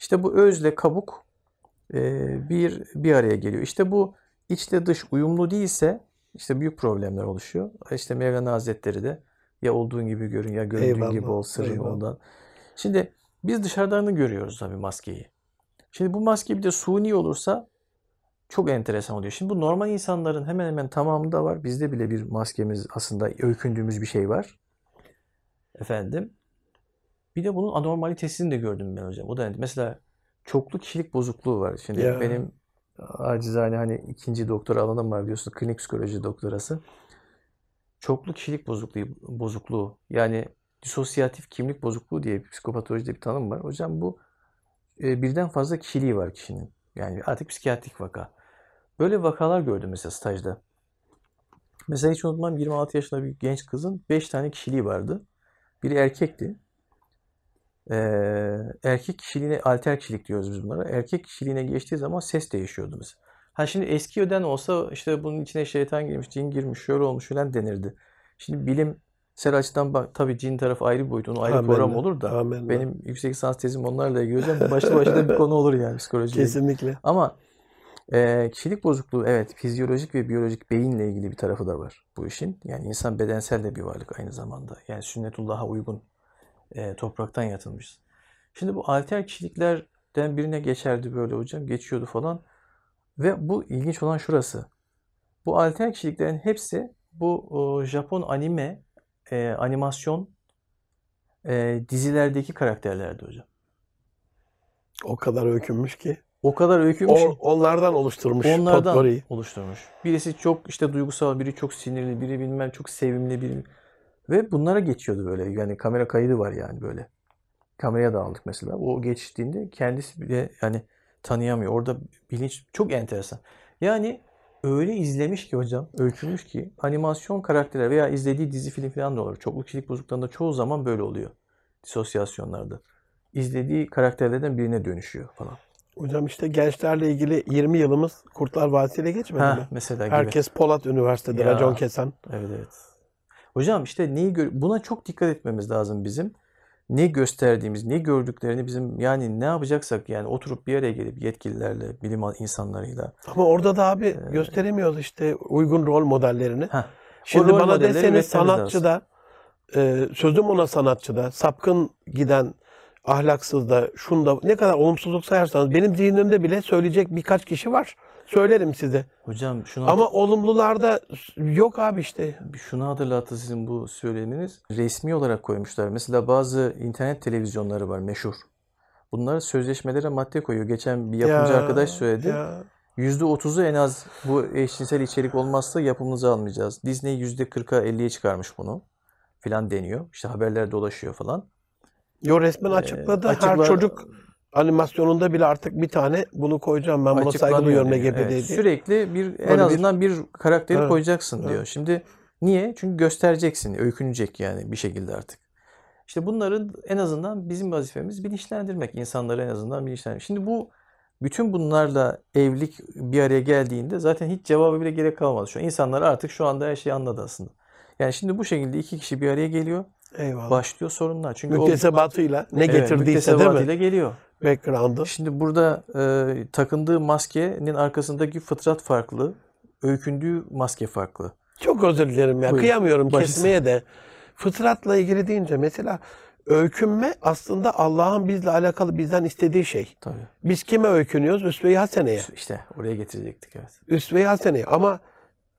İşte bu özle kabuk e, bir bir araya geliyor. İşte bu içle dış uyumlu değilse işte büyük problemler oluşuyor. İşte Mevlana Hazretleri de ya olduğun gibi görün ya göründüğün Eyvallah, gibi ol sırrın eyvallah. ondan. Şimdi biz dışarıdan görüyoruz tabii maskeyi. Şimdi bu maske bir de suni olursa çok enteresan oluyor. Şimdi bu normal insanların hemen hemen tamamında var. Bizde bile bir maskemiz aslında öykündüğümüz bir şey var. Efendim. Bir de bunun anormalitesini de gördüm ben hocam. O da mesela çoklu kişilik bozukluğu var. Şimdi Ya. benim acizane hani ikinci doktora alanım var biliyorsun. Klinik psikoloji doktorası. Çoklu kişilik bozukluğu, bozukluğu yani disosyatif kimlik bozukluğu diye bir psikopatolojide bir tanım var. Hocam bu e, birden fazla kişiliği var kişinin. Yani artık psikiyatrik vaka. Böyle vakalar gördüm mesela stajda. Mesela hiç unutmam 26 yaşında bir genç kızın 5 tane kişiliği vardı. Biri erkekti. Ee, erkek kişiliğine alter kişilik diyoruz biz bunlara. Erkek kişiliğine geçtiği zaman ses değişiyordu mesela. Ha şimdi eski öden olsa işte bunun içine şeytan girmiş, cin girmiş, şöyle olmuş falan denirdi. Şimdi bilimsel açıdan bak tabii cin tarafı ayrı bir boyut. Onun ayrı Amenna, program olur da amenna. benim yüksek lisans tezim onlarla ilgili hocam. Başlı başına bir konu olur yani psikolojiye. Kesinlikle. Ama e, kişilik bozukluğu evet fizyolojik ve biyolojik beyinle ilgili bir tarafı da var bu işin. Yani insan bedensel de bir varlık aynı zamanda. Yani sünnetullah'a uygun e, topraktan yatılmışız. Şimdi bu alter kişiliklerden birine geçerdi böyle hocam. Geçiyordu falan. Ve bu ilginç olan şurası. Bu alter kişiliklerin hepsi bu o, Japon anime, e, animasyon e, dizilerdeki karakterlerdi hocam. O kadar öykünmüş ki. O kadar öykünmüş. O, onlardan oluşturmuş Onlardan potpourri'yi. oluşturmuş. Birisi çok işte duygusal, biri çok sinirli, biri bilmem çok sevimli, biri ve bunlara geçiyordu böyle. Yani kamera kaydı var yani böyle. Kameraya da aldık mesela. O geçtiğinde kendisi bile yani tanıyamıyor. Orada bilinç çok enteresan. Yani öyle izlemiş ki hocam, öykünmüş ki animasyon karakterler veya izlediği dizi film falan da olur. Çokluk kişilik bozukluklarında çoğu zaman böyle oluyor. Disosyasyonlarda. İzlediği karakterlerden birine dönüşüyor falan. Hocam işte gençlerle ilgili 20 yılımız Kurtlar Vadisi ile geçmedi Ha, mi? mesela gibi. Herkes Polat Üniversitede Ya. racon kesen. Evet evet. Hocam işte neyi gör buna çok dikkat etmemiz lazım bizim. Ne gösterdiğimiz, ne gördüklerini bizim yani ne yapacaksak yani oturup bir araya gelip yetkililerle, bilim insanlarıyla. Ama orada da abi Ee, gösteremiyoruz işte uygun rol modellerini. Heh, Şimdi bana deseniz üretmemiz sanatçıda, e, sözüm ona sanatçıda, sapkın giden, ahlaksız da, şunda ne kadar olumsuzluk sayarsanız benim zihnimde bile söyleyecek birkaç kişi var. Söylerim size. hocam şunu Ama olumlularda yok abi işte. şunu hatırlattı sizin bu söyleminiz. Resmi olarak koymuşlar. Mesela bazı internet televizyonları var meşhur. Bunlar sözleşmelere madde koyuyor. Geçen bir yapımcı Ya, arkadaş söyledi. ya. %30'u en az bu eşcinsel içerik olmazsa yapımınızı almayacağız. Disney %40'a 50'ye çıkarmış bunu filan deniyor. İşte haberler dolaşıyor falan. Yo resmen açıkladı. Her açıkla- çocuk animasyonunda bile artık bir tane bunu koyacağım. Ben buna saygı duyuyorum diyor. LGBT Evet, sürekli bir en Böyle bir- azından bir karakteri Evet, koyacaksın diyor. evet. Şimdi niye? Çünkü göstereceksin, öykünecek yani bir şekilde artık. İşte bunların en azından bizim vazifemiz bilinçlendirmek. insanları en azından bilinçlendirmek. Şimdi bu bütün bunlarla evlilik bir araya geldiğinde zaten hiç cevabı bile gerek kalmadı. Şu an insanlar artık şu anda her şeyi anladı aslında. Yani şimdi bu şekilde iki kişi bir araya geliyor, Eyvallah. başlıyor sorunlar. Çünkü o Müktesebatıyla ne Evet, getirdiyse değil mi? geliyor. Background'ı. Şimdi burada e, takındığı maskenin arkasındaki fıtrat farklı, öykündüğü maske farklı. Çok özür dilerim ya. Buyurun. Kıyamıyorum Başla. kesmeye de. Fıtratla ilgili deyince mesela öykünme aslında Allah'ın bizle alakalı bizden istediği şey. Tabii. Biz kime öykünüyoruz? Üsve-i Hasene'ye. İşte oraya getirecektik evet. Üsve-i Hasene'ye. Ama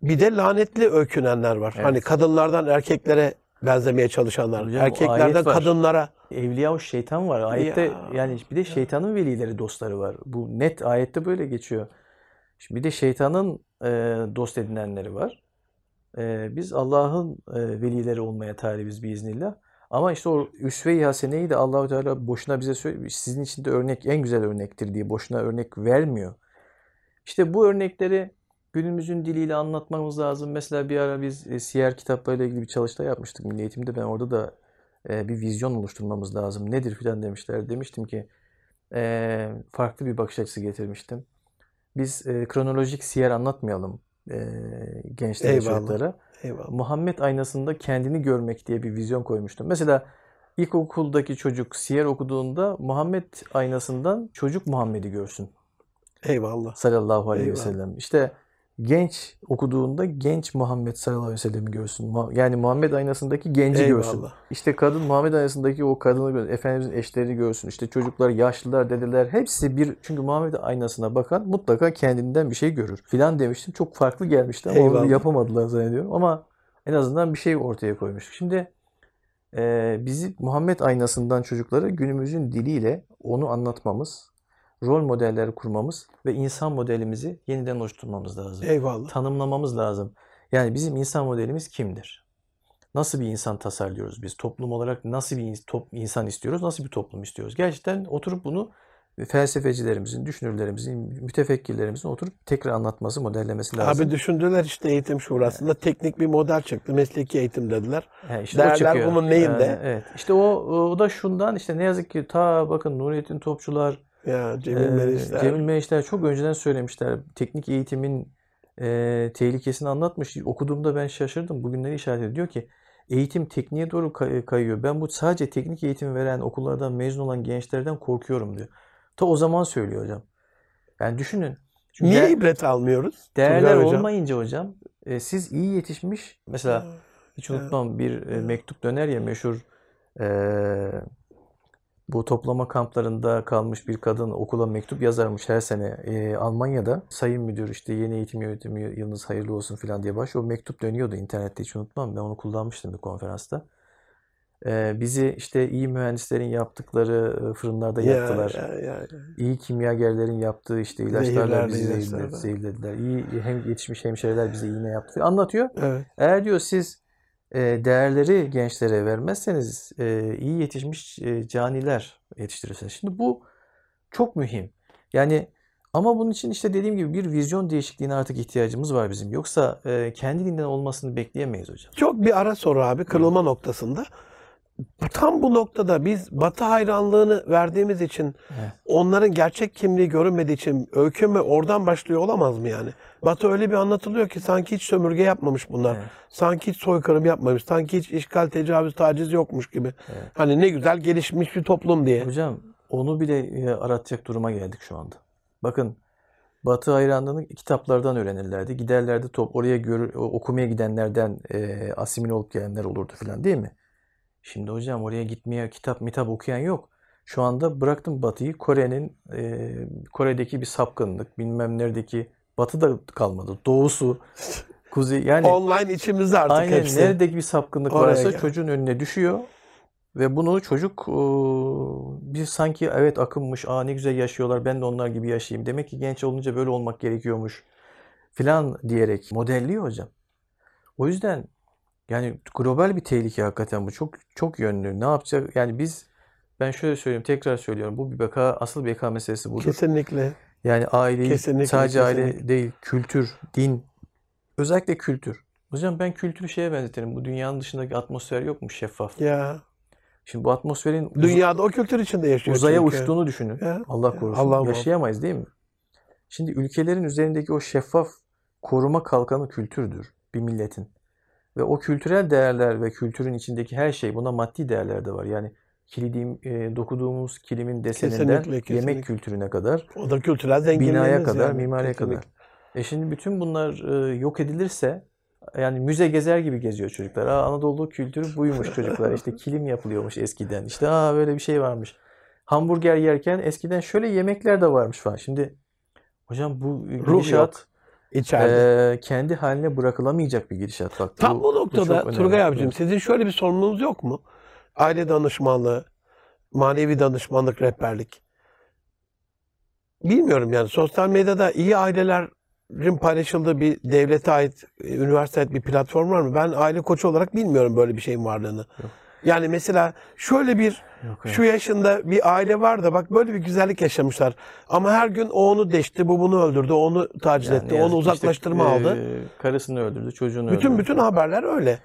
bir de lanetli öykünenler var. Evet. Hani kadınlardan erkeklere benzemeye çalışanlar. Hocam, Erkeklerden kadınlara. Evliya o şeytan var. Ayette Ya. yani bir de şeytanın velileri dostları var. Bu net ayette böyle geçiyor. Şimdi bir de şeytanın e, dost edinenleri var. E, biz Allah'ın e, velileri olmaya talibiz biiznillah. Ama işte o üsve-i haseneyi de Allahu Teala boşuna bize söylüyor. Sizin için de örnek en güzel örnektir diye boşuna örnek vermiyor. İşte bu örnekleri günümüzün diliyle anlatmamız lazım. Mesela bir ara biz e, siyer kitaplarıyla ilgili bir çalıştay yapmıştık Milli Eğitim'de. Ben orada da e, bir vizyon oluşturmamız lazım. Nedir filan demişler. Demiştim ki e, farklı bir bakış açısı getirmiştim. Biz e, kronolojik siyer anlatmayalım e, gençlere, Eyvallah. çocuklara. Eyvallah. Muhammed aynasında kendini görmek diye bir vizyon koymuştum. Mesela ilkokuldaki çocuk siyer okuduğunda Muhammed aynasından çocuk Muhammed'i görsün Eyvallah. sallallahu aleyhi ve Eyvallah. sellem. İşte genç okuduğunda genç Muhammed sallallahu aleyhi ve sellem'i görsün. Yani Muhammed aynasındaki genci görsün. Eyvallah. İşte kadın Muhammed aynasındaki o kadını görsün. Efendimizin eşleri görsün. İşte çocuklar, yaşlılar, dedeler hepsi bir çünkü Muhammed aynasına bakan mutlaka kendinden bir şey görür. Filan demiştim. Çok farklı gelmişti ama onu Eyvallah. yapamadılar zannediyorum. Ama en azından bir şey ortaya koymuştuk. Şimdi e, bizi Muhammed aynasından çocuklara günümüzün diliyle onu anlatmamız, rol modelleri kurmamız ve insan modelimizi yeniden oluşturmamız lazım. Eyvallah. Tanımlamamız lazım. Yani bizim insan modelimiz kimdir? Nasıl bir insan tasarlıyoruz biz? Toplum olarak nasıl bir insan istiyoruz? Nasıl bir toplum istiyoruz? Gerçekten oturup bunu felsefecilerimizin, düşünürlerimizin, mütefekkirlerimizin oturup tekrar anlatması, modellemesi lazım. Abi düşündüler işte eğitim şurasında teknik bir model çıktı. Mesleki eğitim dediler. He, işte Değerler bunun neyinde? Yani evet. İşte o, o da şundan işte ne yazık ki ta bakın Nurettin Topçular, Ya Cemil Meriçler. Cemil Meriçler çok önceden söylemişler. Teknik eğitimin e, tehlikesini anlatmış. Okuduğumda ben şaşırdım. Bugünleri işaret ediyor. Diyor ki eğitim tekniğe doğru kay- kayıyor. Ben bu sadece teknik eğitim veren okullardan mezun olan gençlerden korkuyorum diyor. Ta o zaman söylüyor hocam. Yani düşünün. Niye de- ibret almıyoruz? değerler Turgay Hocam? olmayınca hocam e, siz iyi yetişmiş mesela hiç unutmam bir e, mektup döner ya meşhur e, bu toplama kamplarında kalmış bir kadın okula mektup yazarmış her sene e, Almanya'da. Sayın müdür işte yeni eğitim yönetimi yılınız hayırlı olsun falan diye başlıyor. O mektup dönüyordu internette hiç unutmam. Ben onu kullanmıştım bir konferansta. Ee, bizi işte iyi mühendislerin yaptıkları e, fırınlarda Ya, yaktılar. ya, ya, ya. İyi kimyagerlerin yaptığı işte ilaçlarla bizi zehirledi- ilaçlarla. zehirlediler. İyi hem yetişmiş hemşireler bize iğne yaptı. Anlatıyor. Evet. Eğer diyor siz e, değerleri gençlere vermezseniz iyi yetişmiş caniler yetiştirirsiniz. Şimdi bu çok mühim. Yani ama bunun için işte dediğim gibi bir vizyon değişikliğine artık ihtiyacımız var bizim. Yoksa e, kendiliğinden olmasını bekleyemeyiz hocam. Çok bir ara soru abi kırılma noktasında. Tam bu noktada biz Batı hayranlığını verdiğimiz için Evet. onların gerçek kimliği görünmediği için öykü mü oradan başlıyor olamaz mı yani? Batı öyle bir anlatılıyor ki sanki hiç sömürge yapmamış bunlar. Evet. Sanki hiç soykırım yapmamış. Sanki hiç işgal, tecavüz, taciz yokmuş gibi. Evet. Hani ne güzel gelişmiş bir toplum diye. Hocam onu bile e, aratacak duruma geldik şu anda. Bakın Batı hayranlığını kitaplardan öğrenirlerdi. Giderlerdi top oraya gör, okumaya gidenlerden e, asimile olup gelenler olurdu falan değil mi? Şimdi hocam oraya gitmeye kitap mitap okuyan yok. Şu anda bıraktım Batı'yı Kore'nin e, Kore'deki bir sapkınlık bilmem neredeki Batı da kalmadı. Doğusu, kuzey yani Online içimizde artık Aynen hepsi. neredeki bir sapkınlık Oraya varsa gel. çocuğun önüne düşüyor ve bunu çocuk e, bir sanki evet akınmış, aa ne güzel yaşıyorlar ben de onlar gibi yaşayayım. Demek ki genç olunca böyle olmak gerekiyormuş filan diyerek modelliyor hocam. O yüzden yani global bir tehlike hakikaten bu. Çok çok yönlü. Ne yapacak? Yani biz ben şöyle söyleyeyim, tekrar söylüyorum. Bu bir beka, asıl beka meselesi budur. Kesinlikle. Yani aileyi Kesinlikle, sadece aile kesinlikle. değil, kültür, din, özellikle kültür. Hocam ben kültürü şeye benzetirim. Bu dünyanın dışındaki atmosfer yok mu şeffaf? Ya Şimdi bu atmosferin dünyada o kültür içinde yaşıyor uzaya çünkü. uçtuğunu düşünün. Ya, Allah korusun. Allah. Yaşayamayız değil mi? Şimdi ülkelerin üzerindeki o şeffaf koruma kalkanı kültürdür bir milletin. Ve o kültürel değerler ve kültürün içindeki her şey buna maddi değerler de var. Yani kilidim, e, dokuduğumuz kilimin deseninden Kesinlikle, yemek kesinlikle. kültürüne kadar O da kültürel zenginliğimiz binaya kadar, yani. mimariye Kesinlikle. kadar. E şimdi bütün bunlar e, yok edilirse yani müze gezer gibi geziyor çocuklar. Aa, Anadolu kültürü buymuş çocuklar. İşte kilim yapılıyormuş eskiden. İşte aa böyle bir şey varmış. Hamburger yerken eskiden şöyle yemekler de varmış falan. Şimdi hocam bu gidişat İçeride. e, kendi haline bırakılamayacak bir gidişat. Bak Tam bu bu noktada önemli. Turgay abicim sizin şöyle bir sorununuz yok mu? Aile danışmanlığı, manevi danışmanlık, rehberlik. Bilmiyorum yani sosyal medyada iyi ailelerin paylaşıldığı bir devlete ait, e, üniversiteye ait bir platform var mı? Ben aile koçu olarak bilmiyorum böyle bir şeyin varlığını. Yani mesela şöyle bir Yok, şu yaşında bir aile var da bak böyle bir güzellik yaşamışlar. Ama her gün o onu deşti, bu bunu öldürdü, onu taciz Yani etti, yazık onu ki işte, uzaklaştırma e, aldı. Karısını öldürdü, çocuğunu Bütün öldürdü. bütün haberler öyle.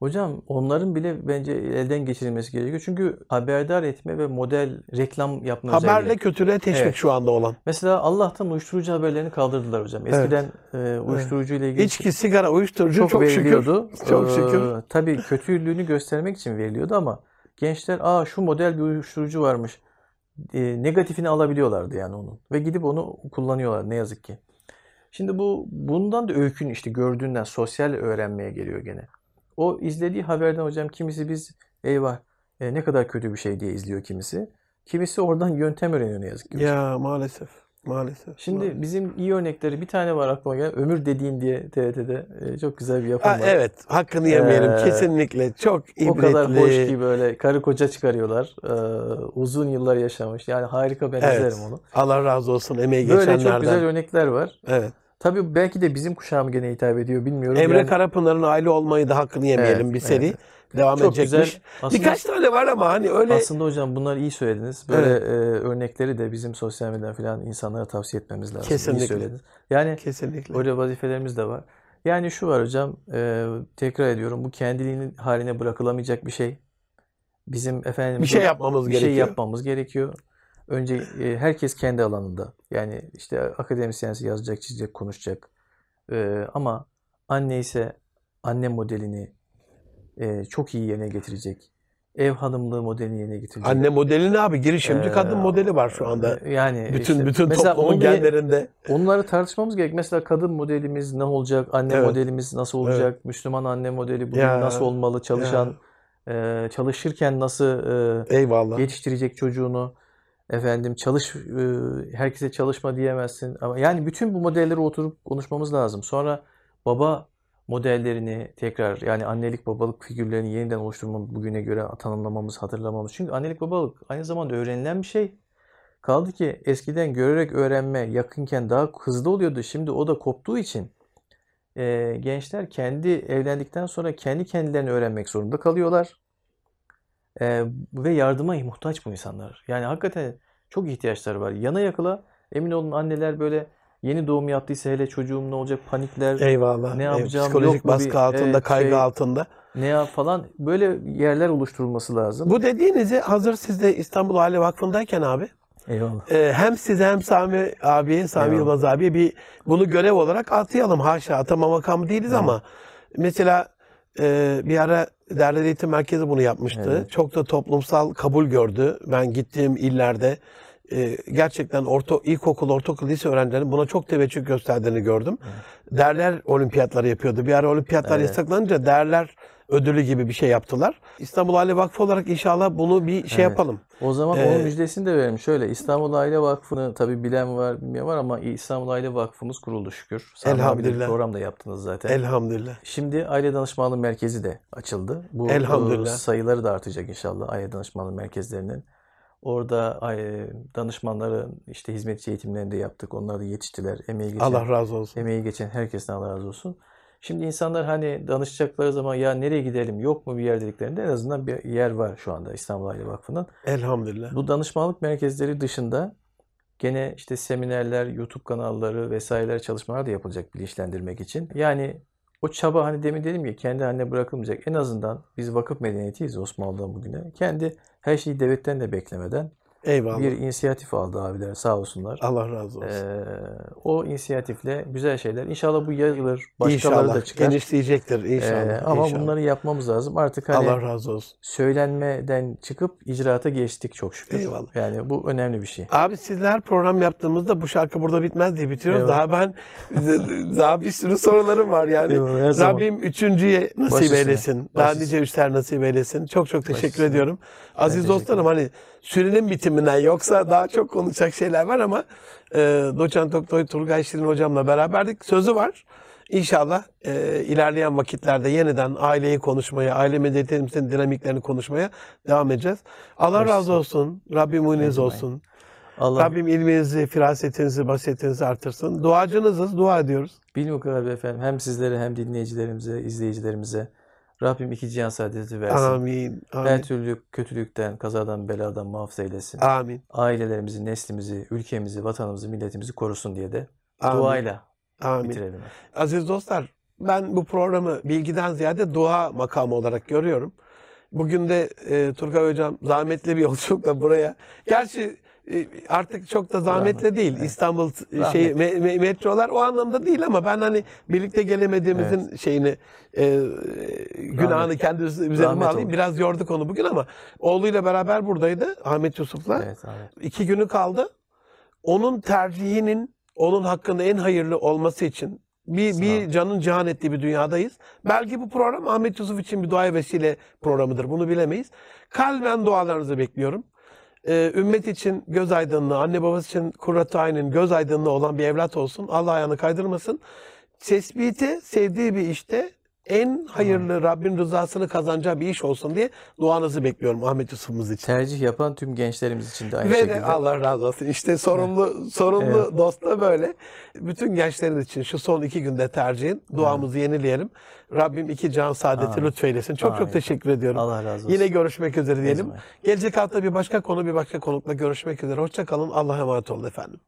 Hocam onların bile bence elden geçirilmesi gerekiyor. Çünkü haberdar etme ve model reklam yapma Haberle özelliği. kötülüğe teşvik Evet. şu anda olan. Mesela Allah'tan uyuşturucu haberlerini kaldırdılar hocam. Evet. Eskiden e, uyuşturucu ile ilgili İçki, sigara, uyuşturucu çok, çok, şükür. veriliyordu. Çok Ee, şükür. tabii kötülüğünü göstermek için veriliyordu ama gençler aa şu model bir uyuşturucu varmış. E, negatifini alabiliyorlardı yani onun. Ve gidip onu kullanıyorlar ne yazık ki. Şimdi bu bundan da öykün işte gördüğünden sosyal öğrenmeye geliyor gene. O izlediği haberden hocam kimisi biz eyvah e, ne kadar kötü bir şey diye izliyor kimisi. Kimisi oradan yöntem öğreniyor ne yazık ki. hocam. Ya maalesef. Maalesef. Şimdi maalesef. bizim iyi örnekleri bir tane var aklıma gelen. Ömür dediğin diye TRT'de e, çok güzel bir yapım Ha, var. evet, hakkını yemeyelim Ee, kesinlikle. Çok ibretli. O kadar hoş ki böyle karı koca çıkarıyorlar. Ee, uzun yıllar yaşamış. Yani harika ben Evet. izlerim onu. Allah razı olsun emeği Böyle geçenlerden. çok güzel örnekler var. Evet. Tabii belki de bizim kuşağım gene hitap ediyor bilmiyorum. Emre Yani Karapınar'ın aile olmayı da hakkını yemeyelim Evet, bir seri. evet. Devam çok güzel. edecekmiş. Aslında, Birkaç tane var ama hani öyle aslında hocam bunlar iyi söylediniz. Böyle Evet. e, örnekleri de bizim sosyal medyadan falan insanlara tavsiye etmemiz lazım. İyi Kesinlikle. söylediniz. Yani kesinlikle. Öyle vazifelerimiz de var. Yani şu var hocam, e, tekrar ediyorum bu kendiliğinin haline bırakılamayacak bir şey. Bizim efendim Bir şey yapmamız bir şey gerekiyor. yapmamız gerekiyor. Önce e, herkes kendi alanında. Yani işte akademisyense yazacak, çizecek, konuşacak. E, ama anne ise anne modelini e, çok iyi yerine getirecek. Ev hanımlığı modelini yerine getirecek. Anne modeli ne abi? Girişimci Ee, kadın modeli var şu anda. Yani Bütün işte bütün toplumun onu genlerinde. Onları tartışmamız gerek. Mesela kadın modelimiz ne olacak? Anne Evet. modelimiz nasıl olacak? Müslüman anne modeli bugün Ya, nasıl olmalı? Çalışan, e, çalışırken nasıl e, Eyvallah. yetiştirecek çocuğunu? Efendim çalış, herkese çalışma diyemezsin. Ama yani bütün bu modelleri oturup konuşmamız lazım. Sonra baba modellerini tekrar yani annelik babalık figürlerini yeniden oluşturmamız, bugüne göre tanımlamamız, hatırlamamız. Çünkü annelik babalık aynı zamanda öğrenilen bir şey. Kaldı ki eskiden görerek öğrenme yakınken daha hızlı oluyordu. Şimdi o da koptuğu için e, gençler kendi evlendikten sonra kendi kendilerini öğrenmek zorunda kalıyorlar. E, ve yardıma muhtaç bu insanlar. Yani hakikaten çok ihtiyaçları var. Yana yakıla emin olun anneler böyle yeni doğum yaptıysa hele çocuğum ne olacak panikler Eyvallah. Ne yapacağım, Psikolojik yok mu baskı bir- altında, evet, kaygı şey- altında. ne yap falan böyle yerler oluşturulması lazım. Bu dediğinizi hazır siz de İstanbul Aile Vakfı'ndayken abi Eyvallah. e, hem size hem Sami abiye, Sami Eyvallah. Yılmaz abiye bir bunu görev olarak atayalım. Haşa atama makamı değiliz ama mesela e, bir ara Derler Eğitim Merkezi bunu yapmıştı. Evet. Çok da toplumsal kabul gördü. Ben gittiğim illerde e, gerçekten orta, ilkokul, ortaokul, lise öğrencilerinin buna çok teveccüh gösterdiğini gördüm. Derler olimpiyatları yapıyordu. Bir ara olimpiyatlar Evet. yasaklanınca derler ödülü gibi bir şey yaptılar. İstanbul Aile Vakfı olarak inşallah bunu bir şey Evet. yapalım. O zaman Ee, onun müjdesini de verelim. Şöyle İstanbul Aile Vakfı'nı tabii bilen var bilmeyen var ama İstanbul Aile Vakfımız kuruldu şükür. Bir Elhamdülillah. program da yaptınız zaten. Elhamdülillah. Şimdi Aile Danışmanlığı Merkezi de açıldı. Bu Elhamdülillah. e, sayıları da artacak inşallah Aile Danışmanlığı Merkezlerinin. Orada danışmanların işte hizmetçi eğitimlerini de yaptık. Onlar da yetiştiler. Emeği geçen Allah razı olsun. Emeği geçen herkesten Allah razı olsun. Şimdi insanlar hani danışacakları zaman ya nereye gidelim yok mu bir yer dediklerinde en azından bir yer var şu anda İstanbul Aile Vakfı'nın. Elhamdülillah. Bu danışmanlık merkezleri dışında gene işte seminerler, YouTube kanalları vesaireler çalışmalar da yapılacak bilinçlendirmek için. Yani o çaba hani demin dedim ya kendi haline bırakılmayacak. En azından biz vakıf medeniyetiyiz Osmanlı'dan bugüne. Kendi her şeyi devletten de beklemeden Eyvallah. bir inisiyatif aldı abiler sağ olsunlar. Allah razı olsun. Ee, o inisiyatifle güzel şeyler. İnşallah bu yayılır. Başkaları inşallah da çıkar. genişleyecektir inşallah. Ee, ama inşallah. bunları yapmamız lazım. Artık hani Allah razı olsun. söylenmeden çıkıp icraata geçtik çok şükür. Eyvallah. Yani bu önemli bir şey. Abi sizler program yaptığımızda bu şarkı burada bitmez diye bitiriyoruz. Daha ben daha bir sürü sorularım var yani. Eyvallah. Rabbim üçüncüye nasip Baş eylesin. baş Daha nice üçler nasip eylesin. Çok çok teşekkür üstüne. ediyorum. Aziz teşekkür dostlarım hani sürenin bitiminden yoksa daha çok konuşacak şeyler var ama e, Doçent Doktor Turgay Şirin hocamla beraberdik. Sözü var. İnşallah e, ilerleyen vakitlerde yeniden aileyi konuşmaya, aile medeniyetimizin dinamiklerini konuşmaya devam edeceğiz. Allah Baş razı olsun. Rabbim Ecmaîn. olsun. Allah Rabbim ilminizi, firasetinizi, basiretinizi artırsın. Duacınızız, dua ediyoruz. bilmukadar efendim hem sizlere hem dinleyicilerimize, izleyicilerimize Rabbim iki cihan saadeti versin. Amin. Her Amin. türlü kötülükten, kazadan, beladan muhafaza eylesin. Amin. Ailelerimizi, neslimizi, ülkemizi, vatanımızı, milletimizi korusun diye de Amin. duayla Amin. bitirelim. Aziz dostlar, ben bu programı bilgiden ziyade dua makamı olarak görüyorum. Bugün de e, Turgay Hocam zahmetli bir yolculukla buraya. Gerçi artık çok da zahmetli Zahmet, değil. evet. İstanbul şey me- me- metrolar o anlamda değil ama ben hani birlikte gelemediğimizin şeyini e, günahını kendi üzerime alayım. Biraz yorduk onu bugün ama oğluyla beraber buradaydı Ahmet Yusuf'la. Evet abi. İki günü kaldı. Onun tercihinin onun hakkında en hayırlı olması için bir, bir canın cihan ettiği bir dünyadayız. Belki bu program Ahmet Yusuf için bir duaya vesile programıdır. Bunu bilemeyiz. Kalben dualarınızı bekliyorum. Ee, ümmet için göz aydınlığı, anne babası için kurrat ayının göz aydınlığı olan bir evlat olsun. Allah ayağını kaydırmasın. Tespiti sevdiği bir işte en hayırlı Rabbin rızasını kazanacağı bir iş olsun diye duanızı bekliyorum Ahmet Yusuf'umuz için. Tercih yapan tüm gençlerimiz için de aynı Ve şekilde. de Allah razı olsun. İşte sorumlu sorumlu dost da böyle. Bütün gençlerin için şu son iki günde tercihin duamızı yenileyelim. Rabbim iki can saadeti Amin. lütfeylesin. Çok çok Amin. teşekkür ediyorum. Allah razı olsun. Yine görüşmek üzere diyelim. Gelecek hafta bir başka konu bir başka konukla görüşmek üzere. Hoşça kalın. Allah'a emanet olun efendim.